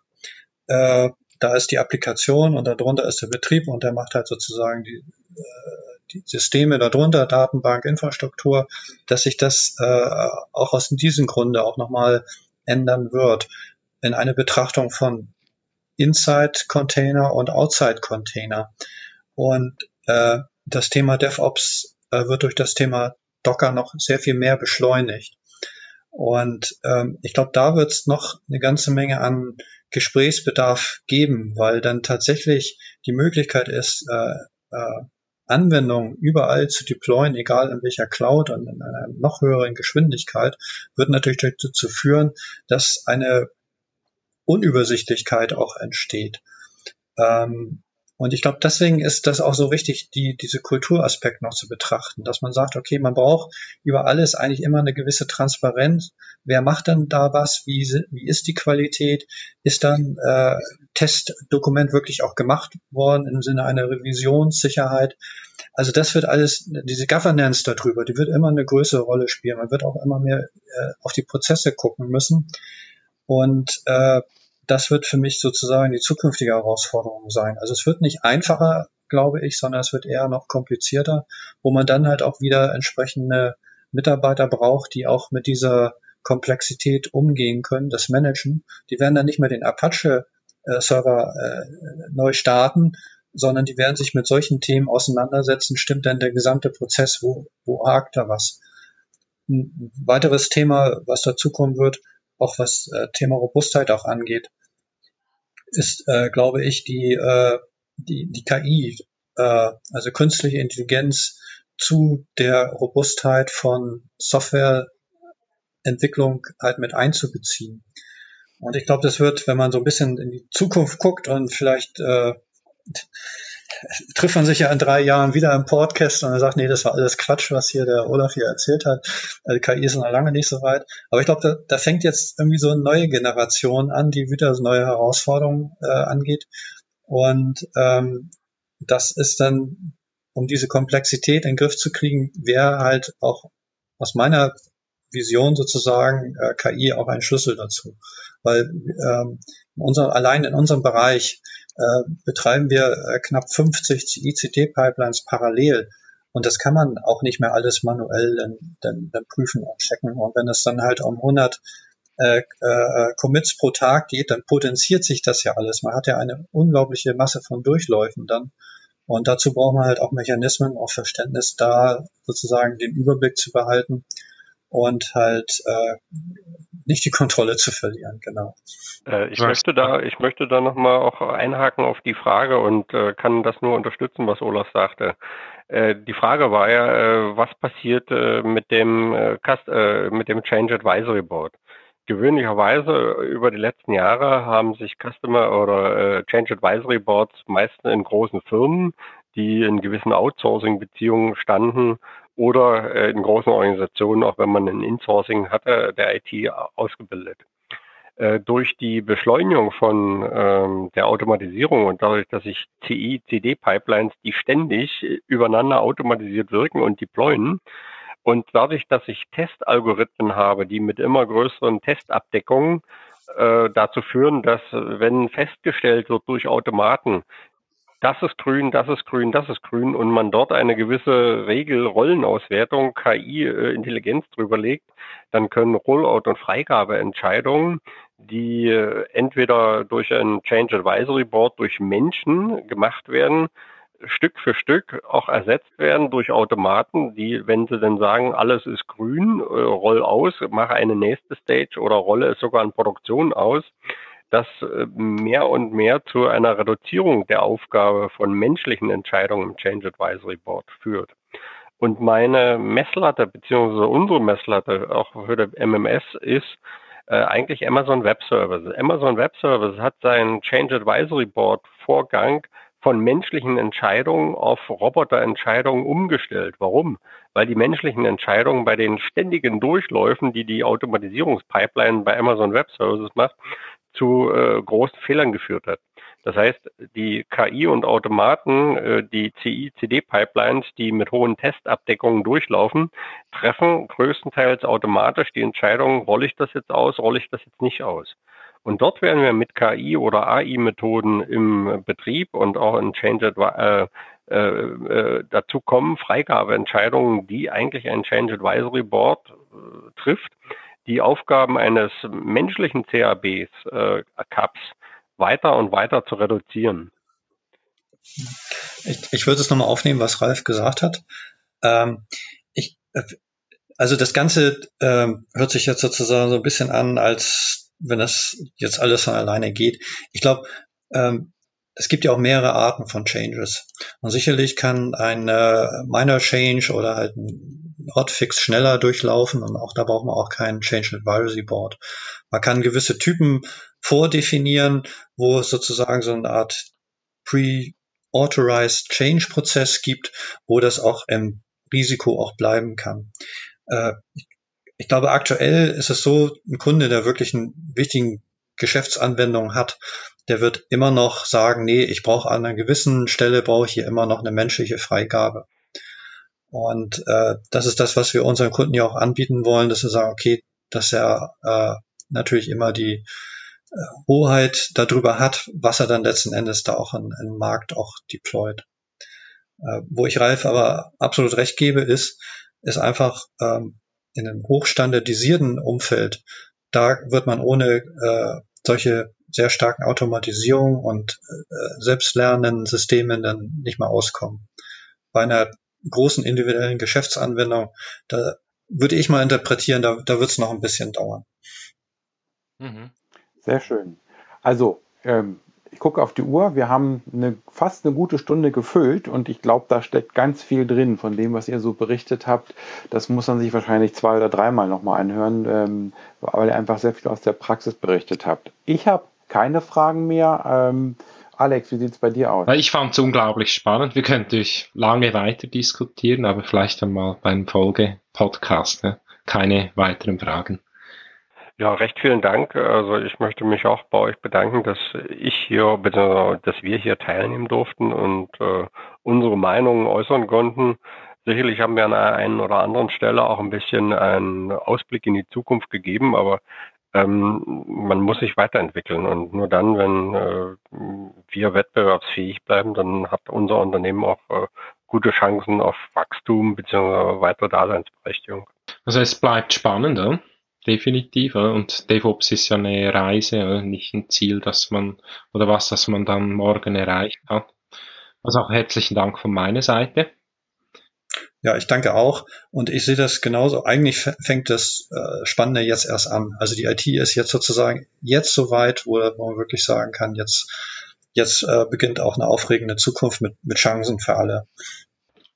äh, da ist die Applikation und darunter ist der Betrieb und der macht halt sozusagen die, die Systeme darunter, Datenbank, Infrastruktur, dass sich das auch aus diesem Grunde auch nochmal ändern wird in eine Betrachtung von Inside-Container und Outside-Container. Und äh, das Thema DevOps äh, wird durch das Thema Docker noch sehr viel mehr beschleunigt. Und ähm, ich glaube, da wird es noch eine ganze Menge an Gesprächsbedarf geben, weil dann tatsächlich die Möglichkeit ist, äh, äh, Anwendungen überall zu deployen, egal in welcher Cloud und in einer noch höheren Geschwindigkeit, wird natürlich dazu führen, dass eine Unübersichtlichkeit auch entsteht. Ähm, und ich glaube, deswegen ist das auch so wichtig, die, diese Kulturaspekt noch zu betrachten, dass man sagt, okay, man braucht über alles eigentlich immer eine gewisse Transparenz. Wer macht denn da was? Wie, wie ist die Qualität? Ist dann äh, Testdokument wirklich auch gemacht worden im Sinne einer Revisionssicherheit? Also das wird alles, diese Governance darüber, die wird immer eine größere Rolle spielen. Man wird auch immer mehr äh, auf die Prozesse gucken müssen. Und äh, das wird für mich sozusagen die zukünftige Herausforderung sein. Also es wird nicht einfacher, glaube ich, sondern es wird eher noch komplizierter, wo man dann halt auch wieder entsprechende Mitarbeiter braucht, die auch mit dieser Komplexität umgehen können, das managen. Die werden dann nicht mehr den Apache-Server äh, neu starten, sondern die werden sich mit solchen Themen auseinandersetzen. Stimmt denn der gesamte Prozess? Wo, wo hakt da was? Ein weiteres Thema, was dazukommen wird, auch was äh, Thema Robustheit auch angeht, ist, äh, glaube ich, die, äh, die, die KI, äh, also künstliche Intelligenz zu der Robustheit von Softwareentwicklung halt mit einzubeziehen. Und ich glaube, das wird, wenn man so ein bisschen in die Zukunft guckt und vielleicht äh, trifft man sich ja in drei Jahren wieder im Podcast und er sagt, nee, das war alles Quatsch, was hier der Olaf hier erzählt hat. Also die KI ist noch lange nicht so weit. Aber ich glaube, da, da fängt jetzt irgendwie so eine neue Generation an, die wieder neue Herausforderungen äh, angeht. Und ähm, das ist dann, um diese Komplexität in den Griff zu kriegen, wäre halt auch aus meiner Vision sozusagen äh, KI auch ein Schlüssel dazu. Weil ähm, unser, allein in unserem Bereich äh, betreiben wir äh, knapp 50 ICT-Pipelines parallel. Und das kann man auch nicht mehr alles manuell dann, dann, dann prüfen und checken. Und wenn es dann halt um 100 äh, äh, Commits pro Tag geht, dann potenziert sich das ja alles. Man hat ja eine unglaubliche Masse von Durchläufen dann. Und dazu braucht man halt auch Mechanismen, auch Verständnis da sozusagen den Überblick zu behalten und halt äh, nicht die Kontrolle zu verlieren, genau.
Äh, ich möchte da, ich möchte da nochmal auch einhaken auf die Frage und äh, kann das nur unterstützen, was Olaf sagte. Äh, die Frage war ja, äh, was passiert äh, mit dem äh, Cust äh, mit dem Change Advisory Board? Gewöhnlicherweise über die letzten Jahre haben sich Customer oder äh, Change Advisory Boards meistens in großen Firmen, die in gewissen Outsourcing-Beziehungen standen, oder äh, in großen Organisationen, auch wenn man ein Insourcing hatte, der IT ausgebildet. Äh, durch die Beschleunigung von ähm, der Automatisierung und dadurch, dass sich CI, CD-Pipelines, die ständig übereinander automatisiert wirken und deployen, und dadurch, dass ich Testalgorithmen habe, die mit immer größeren Testabdeckungen äh, dazu führen, dass wenn festgestellt wird durch Automaten, das ist grün, das ist grün, das ist grün. Und man dort eine gewisse Regel Rollenauswertung, KI, äh, Intelligenz drüber legt, dann können Rollout- und Freigabeentscheidungen, die äh, entweder durch ein Change Advisory Board durch Menschen gemacht werden, Stück für Stück auch ersetzt werden durch Automaten, die, wenn sie dann sagen, alles ist grün, äh, roll aus, mache eine nächste Stage oder rolle es sogar in Produktion aus, das äh, mehr und mehr zu einer Reduzierung der Aufgabe von menschlichen Entscheidungen im Change Advisory Board führt. Und meine Messlatte, beziehungsweise unsere Messlatte, auch für der MMS, ist äh, eigentlich Amazon Web Services. Amazon Web Services hat seinen Change Advisory Board Vorgang von menschlichen Entscheidungen auf Roboterentscheidungen umgestellt. Warum? Weil die menschlichen Entscheidungen bei den ständigen Durchläufen, die die Automatisierungspipeline bei Amazon Web Services macht, zu äh, großen Fehlern geführt hat. Das heißt, die KI und Automaten, äh, die CI-CD-Pipelines, die mit hohen Testabdeckungen durchlaufen, treffen größtenteils automatisch die Entscheidung, rolle ich das jetzt aus, rolle ich das jetzt nicht aus. Und dort werden wir mit KI oder AI-Methoden im Betrieb und auch in Change äh, äh, äh, dazu kommen, Freigabeentscheidungen, die eigentlich ein Change Advisory Board äh, trifft, die Aufgaben eines menschlichen CABs, äh, CAPs, weiter und weiter zu reduzieren.
Ich, ich würde es nochmal aufnehmen, was Ralf gesagt hat. Ähm, ich, äh, also das Ganze ähm, hört sich jetzt sozusagen so ein bisschen an, als wenn das jetzt alles von alleine geht. Ich glaube, ähm, es gibt ja auch mehrere Arten von Changes. Und sicherlich kann ein äh, Minor Change oder halt ein Hotfix schneller durchlaufen und auch da braucht man auch keinen Change Advisory Board. Man kann gewisse Typen vordefinieren, wo es sozusagen so eine Art Pre-Authorized Change Prozess gibt, wo das auch im Risiko auch bleiben kann. Äh, ich glaube, aktuell ist es so, ein Kunde, der wirklich einen wichtigen Geschäftsanwendung hat, der wird immer noch sagen, nee, ich brauche an einer gewissen Stelle, brauche ich hier immer noch eine menschliche Freigabe. Und äh, das ist das, was wir unseren Kunden ja auch anbieten wollen, dass wir sagen, okay, dass er äh, natürlich immer die äh, Hoheit darüber hat, was er dann letzten Endes da auch in, in Markt auch deployt. Äh, wo ich Ralf aber absolut recht gebe, ist, ist einfach ähm, in einem hochstandardisierten Umfeld, da wird man ohne äh, solche sehr starken Automatisierung und äh, selbstlernenden Systemen dann nicht mehr auskommen. Bei einer großen individuellen Geschäftsanwendung, da würde ich mal interpretieren, da, da wird es noch ein bisschen dauern.
Mhm. Sehr schön. Also, ähm, ich gucke auf die Uhr, wir haben eine, fast eine gute Stunde gefüllt und ich glaube, da steckt ganz viel drin von dem, was ihr so berichtet habt. Das muss man sich wahrscheinlich zwei oder dreimal nochmal anhören, ähm, weil ihr einfach sehr viel aus der Praxis berichtet habt. Ich habe keine Fragen mehr. Ähm, Alex, wie sieht es bei dir aus?
Ich fand es unglaublich spannend. Wir können natürlich lange weiter diskutieren, aber vielleicht einmal beim Folge-Podcast. Ne? Keine weiteren Fragen.
Ja, recht vielen Dank. Also ich möchte mich auch bei euch bedanken, dass ich hier, dass wir hier teilnehmen durften und äh, unsere Meinungen äußern konnten. Sicherlich haben wir an einer einen oder anderen Stelle auch ein bisschen einen Ausblick in die Zukunft gegeben, aber ähm, man muss sich weiterentwickeln und nur dann, wenn äh, wir wettbewerbsfähig bleiben, dann hat unser Unternehmen auch äh, gute Chancen auf Wachstum bzw. weitere Daseinsberechtigung.
Also es bleibt spannend, ja? definitiv. Und DevOps ist ja eine Reise, nicht ein Ziel, dass man oder was, das man dann morgen erreicht hat. Also auch herzlichen Dank von meiner Seite.
Ja, ich danke auch. Und ich sehe das genauso. Eigentlich fängt das äh, Spannende jetzt erst an. Also die IT ist jetzt sozusagen jetzt so weit, wo man wirklich sagen kann, jetzt, jetzt äh, beginnt auch eine aufregende Zukunft mit, mit Chancen für alle.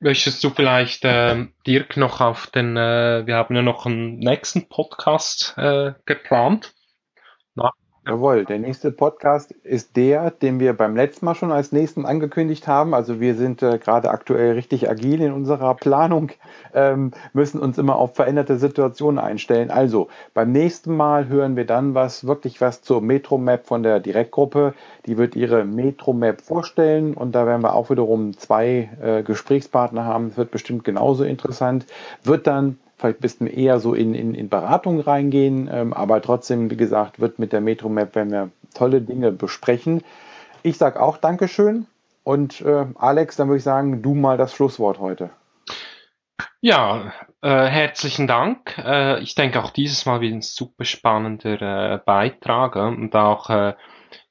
Möchtest du vielleicht, äh, Dirk, noch auf den, äh, wir haben ja noch einen nächsten Podcast äh, geplant.
Jawohl, der nächste Podcast ist der, den wir beim letzten Mal schon als nächsten angekündigt haben. Also wir sind äh, gerade aktuell richtig agil in unserer Planung, ähm, müssen uns immer auf veränderte Situationen einstellen. Also beim nächsten Mal hören wir dann was, wirklich was zur Metro-Map von der Direktgruppe. Die wird ihre Metro-Map vorstellen und da werden wir auch wiederum zwei äh, Gesprächspartner haben. Es wird bestimmt genauso interessant. Wird dann vielleicht ein bisschen eher so in, in, in Beratung reingehen, ähm, aber trotzdem, wie gesagt, wird mit der Metro Map, wenn wir tolle Dinge besprechen. Ich sage auch Dankeschön und äh, Alex, dann würde ich sagen, du mal das Schlusswort heute.
Ja, äh, herzlichen Dank. Äh, ich denke auch dieses Mal wieder ein super spannender äh, Beitrag und auch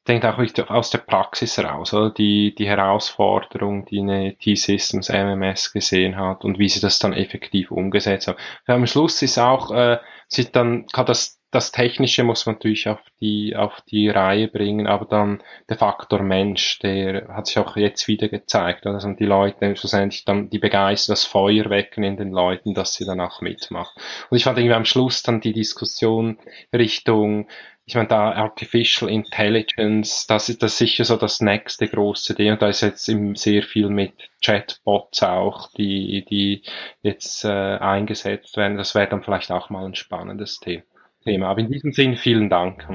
denke auch wirklich aus der Praxis heraus, oder? Die, die Herausforderung, die eine T-Systems MMS gesehen hat und wie sie das dann effektiv umgesetzt. Ja, am Schluss ist auch, äh, sich dann kann das, das Technische muss man natürlich auf die, auf die Reihe bringen, aber dann der Faktor Mensch, der hat sich auch jetzt wieder gezeigt, also die Leute schlussendlich dann die Begeisterung, das Feuer wecken in den Leuten, dass sie dann auch mitmachen. Und ich fand irgendwie am Schluss dann die Diskussion Richtung ich meine, da Artificial Intelligence, das ist das sicher so das nächste große Ding. Und da ist jetzt sehr viel mit Chatbots auch, die, die jetzt äh, eingesetzt werden. Das wäre dann vielleicht auch mal ein spannendes Thema. Aber in diesem Sinne vielen Dank.